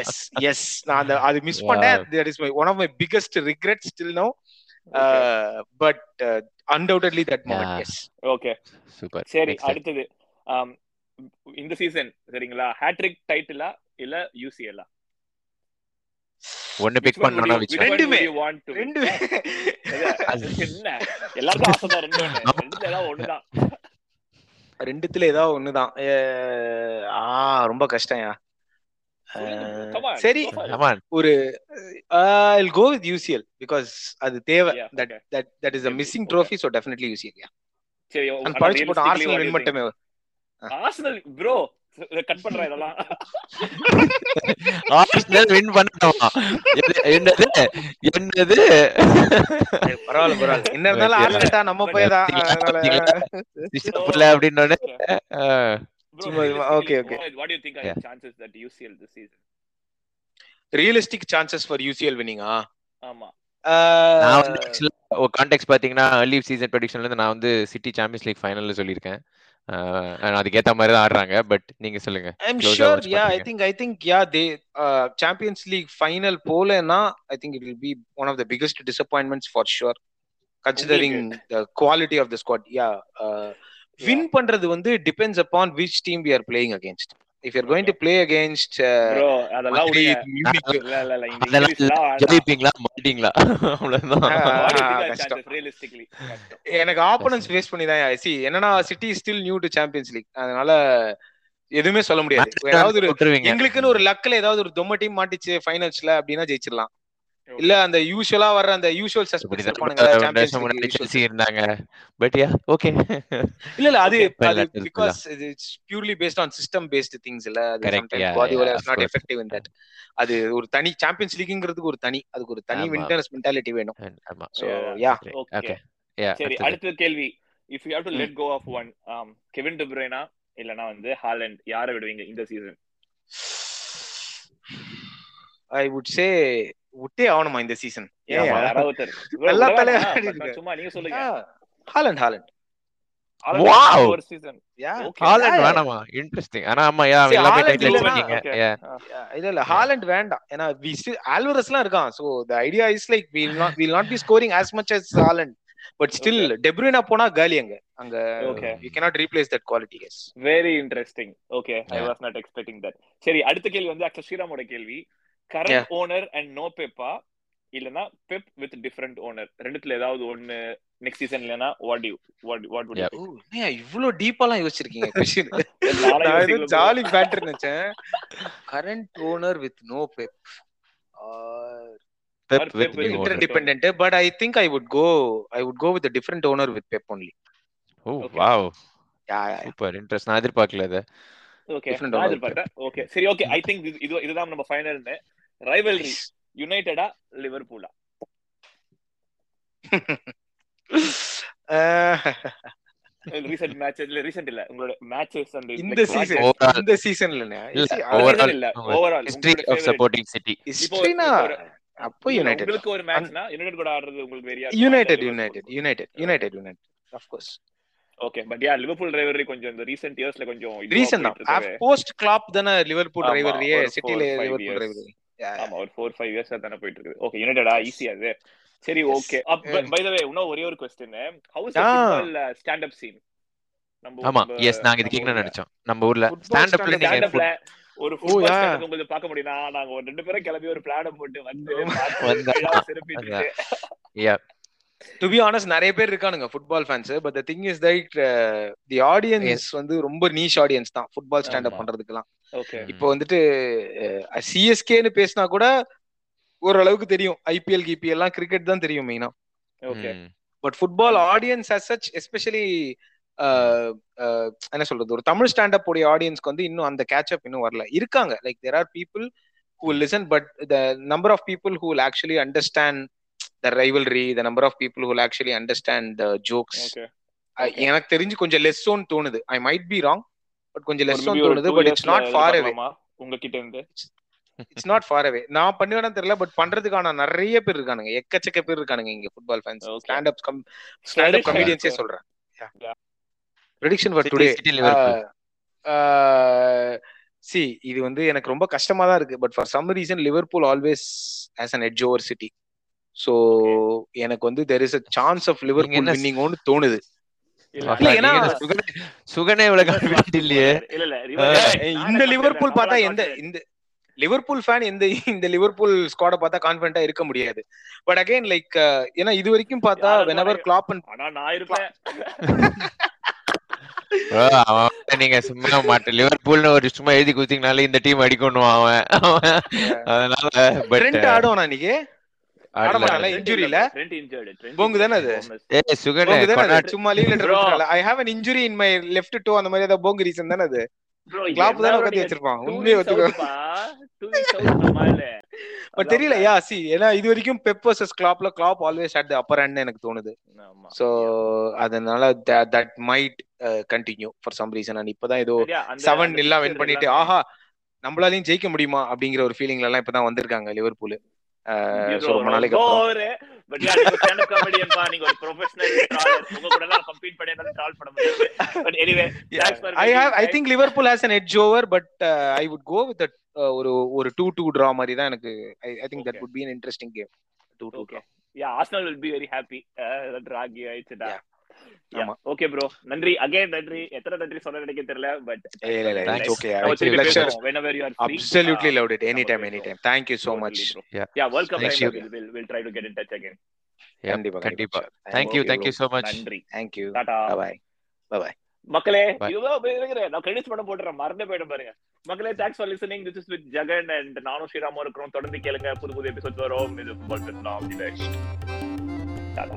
Yes yes நான் அந்த அது மிஸ். பண்ணேன். That is my one of my biggest regret still no but undoubtedly that moment. Yes okay super சரி அடுத்தது. ஆம், இந்த சீசன் சரிங்களா? ஹேட்ரிக் டைட்டிலா இல்ல யூசிஎல்லா ஒன்னு பிக் பண்ணனும்னா which one? ரெண்டுமே. ரெண்டுமே. ரெண்டு என்ன எல்லாருக்கும் ஆசை தான் ரெண்டு ரெண்டுல ஏதாவது ஒண்ணுதான். ரெண்டுத்துல ஏதாவது ஒண்ணுதான். ஆ ரொம்ப கஷ்டம்யா. சரி. ஒரு I go with UCL because அது தேவை. Yeah, that. That that is a missing. Trophy so definitely UCL yeah சரி பழிச்சு போட்ட ஆர்சனல் வின் மட்டுமே ஆர்சனல் ப்ரோ கட் பண்றேன் இதெல்லாம். ஆர்சனல் வின் பண்ணணுமா எது- என்னது? என்னது? பரவாயில்ல பரவாயில்ல. என்ன இருந்தாலும். ஆர்டெட்டா நம்ம போயதான் அதனால. புள்ள think are Yeah. the chances that UCL this season? Realistic chances for UCL வினிங்கா ஆமா. நான் வந்து கான்டெக்ட் பாத்தீங்கன்னா early சீசன் ப்ரெடிக்ஷன்ல இருந்து நான் வந்து சிட்டி சாம்பியன்ஸ் லீக் ஃபைனல்ல சொல்லியிருக்கேன். அதுக்கேத்த மாதிரி தான் ஆடுறாங்க பட் நீங்க சொல்லுங்க. I'm sure yeah I. Think I think yeah they Champions League final போலனா I think it will be one of the biggest disappointments for sure considering the quality of the squad yeah win பண்றது வந்து depends upon which team we are playing against if you're going to play against bro அதெல்லாம். மியூனிக் இல்ல இல்ல இல்ல இந்த இங்கிலீஷ்லாம். ஜெயிப்பீங்களா? மாட்டீங்களா? அவ்வளவுதான்? கஷ்டம். எனக்கு ஆப்போனன்ஸ் ஃபேஸ் பண்ணி தான் சி என்னன்னா City still new to Champions League அதனால எதுவுமே சொல்ல முடியாது. ஏதாவது ஒரு எங்களுக்குன்னு ஒரு லக்ல ஏதாவது ஒரு தொம்ம டீம் மாட்டிச்சு ஃபைனல்ஸ்ல அப்படின்னா ஜெயிச்சிடலாம். இல்ல அந்த யூஷுவலா வர்ற அந்த யூஷுவல் சஸ்பெக்ட்ஸ் இருப்பானுங்க சாம்பியன்ஸ் முன்னாடி செல்சி இருந்தாங்க. பட் யா ஓகே இல்ல இல்ல அது because it's purely based on system based things இல்ல. அது sometimes Guardiola is of not. Effective in that அது ஒரு தனி சாம்பியன்ஸ் லீக்ங்கிறதுக்கு ஒரு தனி அதுக்கு ஒரு தனி. வின்டர்ஸ் மென்டாலிட்டி வேணும். ஆமா. So yeah. ஓகே யா சரி அடுத்த கேள்வி. If you have to. Let go of one Kevin டுப்ரேனா இல்லனா வந்து ஹாலண்ட் யாரை விடுவீங்க இந்த சீசன் ஐ வுட் சே விட்டே ஆகணுமா இந்த சீசன். ஆடிருக்க. பட் சும்மா நீங்க சொல்லுங்க. Haaland Haaland. இருக்கான். So the idea is like will not will not be scoring as much as Haaland but still De Bruyne போனா காலி அங்க. அங்க Okay. You cannot replace that quality yes very interesting okay I Yeah. Was not expecting that சரி அடுத்த கேள்வி வந்து ஆக்சுவலா ஸ்ரீராமோட கேள்வி. கரண்ட் ஓனர் அண்ட் நோ பெப்பா இல்லனா பெப் வித் டிஃபரண்ட் ஓனர் ரெண்டுத்துல ஏதாவது ஒன்னு நெக்ஸ்ட் சீசன் இல்லனா what you what what would Yeah. ஓ ஏன் இவ்ளோ டீப்பாலாம் யோசிச்சிருக்கீங்க? கொஸ்டின் நானே bro. ஜாலி பேட்டர் நினைச்சேன். Current owner with no Pep Pep Pep with interdependent but i think i would go i would go with a different owner with pep only. O. Wow yeah, yeah. Super interest நான் எதிர்பார்க்கல அத ஓகே Different நான். எதிர்பார்த்தேன் ஓகே சரி ஓகே ஐ திங்க் இது இதுதான் நம்ம ஃபைனல்னு ரைவல்ரி யுனைடெடா லிவர்பூலா ரீசெண்ட் மேட்ச் இல்ல ரீசெண்ட் இல்ல உங்களோட மேட்சஸ் அந்த இந்த சீசன் Overall. இந்த சீசன்ல இல்ல, overall history of supporting City ஹிஸ்டரினா அப்போ யுனைடெட் உங்களுக்கு ஒரு மேட்ச்னா கூட ஆடுறது உங்களுக்கு வெரியா United United United United United of course okay but yeah Liverpool rivalry கொஞ்சம் இந்த ரீசெண்ட் இயர்ஸ்ல கொஞ்சம் இதுவா ரீசன் போயிட்டு தான். போஸ்ட் கிளாப் தானே லிவர்பூல் சிட்டில. ரைவலரி ஆமா ஒரு ஃபோர் ஃபைவ் இயர்ஸ் தானே போயிட்டு இருக்குது ஓகே யுனைடெடா ஈஸியா அது சரி Yes. Okay by the way இன்னும் ஒரே ஒரு question how is Ah. Football stand up scene நம்ம ஆமா நம்ம- எஸ் நாங்க இது நம்ம கேட்கணும்னு ஊர்ல. நினைச்சோம் நம்ம ஊர்ல Football ஸ்டாண்ட் அப்ல stand-up நீங்க stand upல ஒரு Oh, ஃபுட்பால் yeah. ஸ்டாண்ட் உங்களுக்கு பார்க்க முடியும்னா நாங்க ஒரு ரெண்டு பேரும் கிளம்பி ஒரு பிளான போட்டு வந்து பார்த்து வந்தா. விழா சிறப்பிச்சுட்டு யா டு பி ஆனஸ்ட் நிறைய பேர் இருக்கானுங்க football fans but the thing is that the audience வந்து ரொம்ப நீஷ் ஆடியன்ஸ் தான் ஃபுட்பால் ஸ்டாண்ட் அப் ஆமா. பண்றதுக்குலாம் ஓகே இப்போ வந்துட்டு சிஎஸ்கேன்னு பேசினா கூட ஓரளவுக்கு தெரியும். ஐபிஎல் கிபிஎல் எல்லாம் கிரிக்கெட் தான் தெரியும் மெயினா okay. But football audience as such especially என்ன சொல்றது ஒரு தமிழ் ஸ்டாண்டப் உடைய ஆடியன்ஸ்க்கு வந்து இன்னும் அந்த கேட்சப் இன்னும் வரல. இருக்காங்க. Like there are people who will listen but the number of people who will actually understand the rivalry the number of people who actually understand the jokes எனக்கு தெரிஞ்சு கொஞ்சம் லெஸ்ஸோன்னு தோணுது. I might be wrong but கொஞ்சம் லெஸ்ஸோன்னு தோணுது but it's not far away உங்ககிட்ட இருந்து இட்ஸ் நாட் ஃபார் அவே நான் பண்ணுவேன்னு தெரியல பட் பண்றதுக்கான நிறைய பேர் இருக்கானுங்க. எக்கச்சக்க பேர் இருக்கானுங்க இங்க football fans. Stand up stand up Prediction. கமெடியன்ஸே சொல்றேன். Prediction for today. சி இது வந்து எனக்கு ரொம்ப கஷ்டமா தான் இருக்கு. But for some reason Liverpool always has an edge over City so எனக்கு வந்து there is a chance of Liverpool வின்னிங்கோன்னு தோணுது. சுகனே- இல்லையே இல்ல இல்ல ஏய், இந்த லிவர்பூல் பார்த்தா எந்த இந்த லிவர்பூல் ஃபேன் இந்த இந்த லிவர்பூல் ஸ்குவாட பார்த்தா கான்ஃபிடண்டா இருக்க முடியாது. பட் அகைன் லைக் ஏன்னா இது வரைக்கும் பார்த்தா வெனவர். கிளாப் நான் இருப்பேன். நீங்க சும்மா மாட்ட லிவர்பூல்னு ஒரு சும்மா எழுதி குத்திங்கனாலே இந்த டீம் அடிக்கணும் அவன். அதனால பட் ட்ரெண்ட் ஆடுவானா இன்னைக்கு? இல்ல? போங்கு தானே அது? ஏ சுகனே போங்கு தானே கொண்டாடி அது? சும்மா Bro. I have an injury in my left toe அந்த மாதிரி ஏதாவது போங்கு ரீசன் தானே அது? கிளாப் தானே நீங்க வச்சிருப்பான். உண்மையை ஒத்துக்கோ. பட் தெரியல யா சி ஏன்னா இது வரைக்கும் Pep versus கிளாப்ல Klopp always at the upper hand எனக்கு தோணுது. ஆமா. சோ அதனால that might continue for some reason and இப்பதான் ஏதோ செவன் fixture வின் பண்ணிட்டு ஆஹா நம்மளாலையும் ஜெயிக்க முடியுமா அப்படிங்கிற ஒரு ஃபீலிங்ல எல்லாம் இப்பதான் வந்திருக்காங்க லிவர்பூல் ரொம்ப நாளைக்கு ஒரு Liverpool has an edge over மாதிரி தான் எனக்கு an. Yeah, Arsenal will be very happy. Uh, that. Okay, bro. நன்றி. Again நன்றி. எத்தனை நன்றி சொன்ன எனக்கு தெரியல பட் இல்ல இல்ல. It's okay whenever you are free. absolutely Uh, loved it anytime anytime. Thank you so much. Yeah. Yeah, World Cup Thank time you. we'll, we'll, we'll try to get in touch again. கண்டிப்பா கண்டிப்பா thank you thank you so much நன்றி thank you. டாடா bye bye மக்களே Bye. இதுதான் போய் இருக்கிறேன் நான் கிரெடிட்ஸ் பண்ண போட்டுறேன். மறந்து போயிடும் பாருங்க. மக்களே thanks for listening this is with Jagan and நானும் ஸ்ரீராமும் இருக்கிறோம். தொடர்ந்து கேளுங்க. புது புது எபிசோட் வரும். இது ஃபுட்பால் பேசலாம் டாடா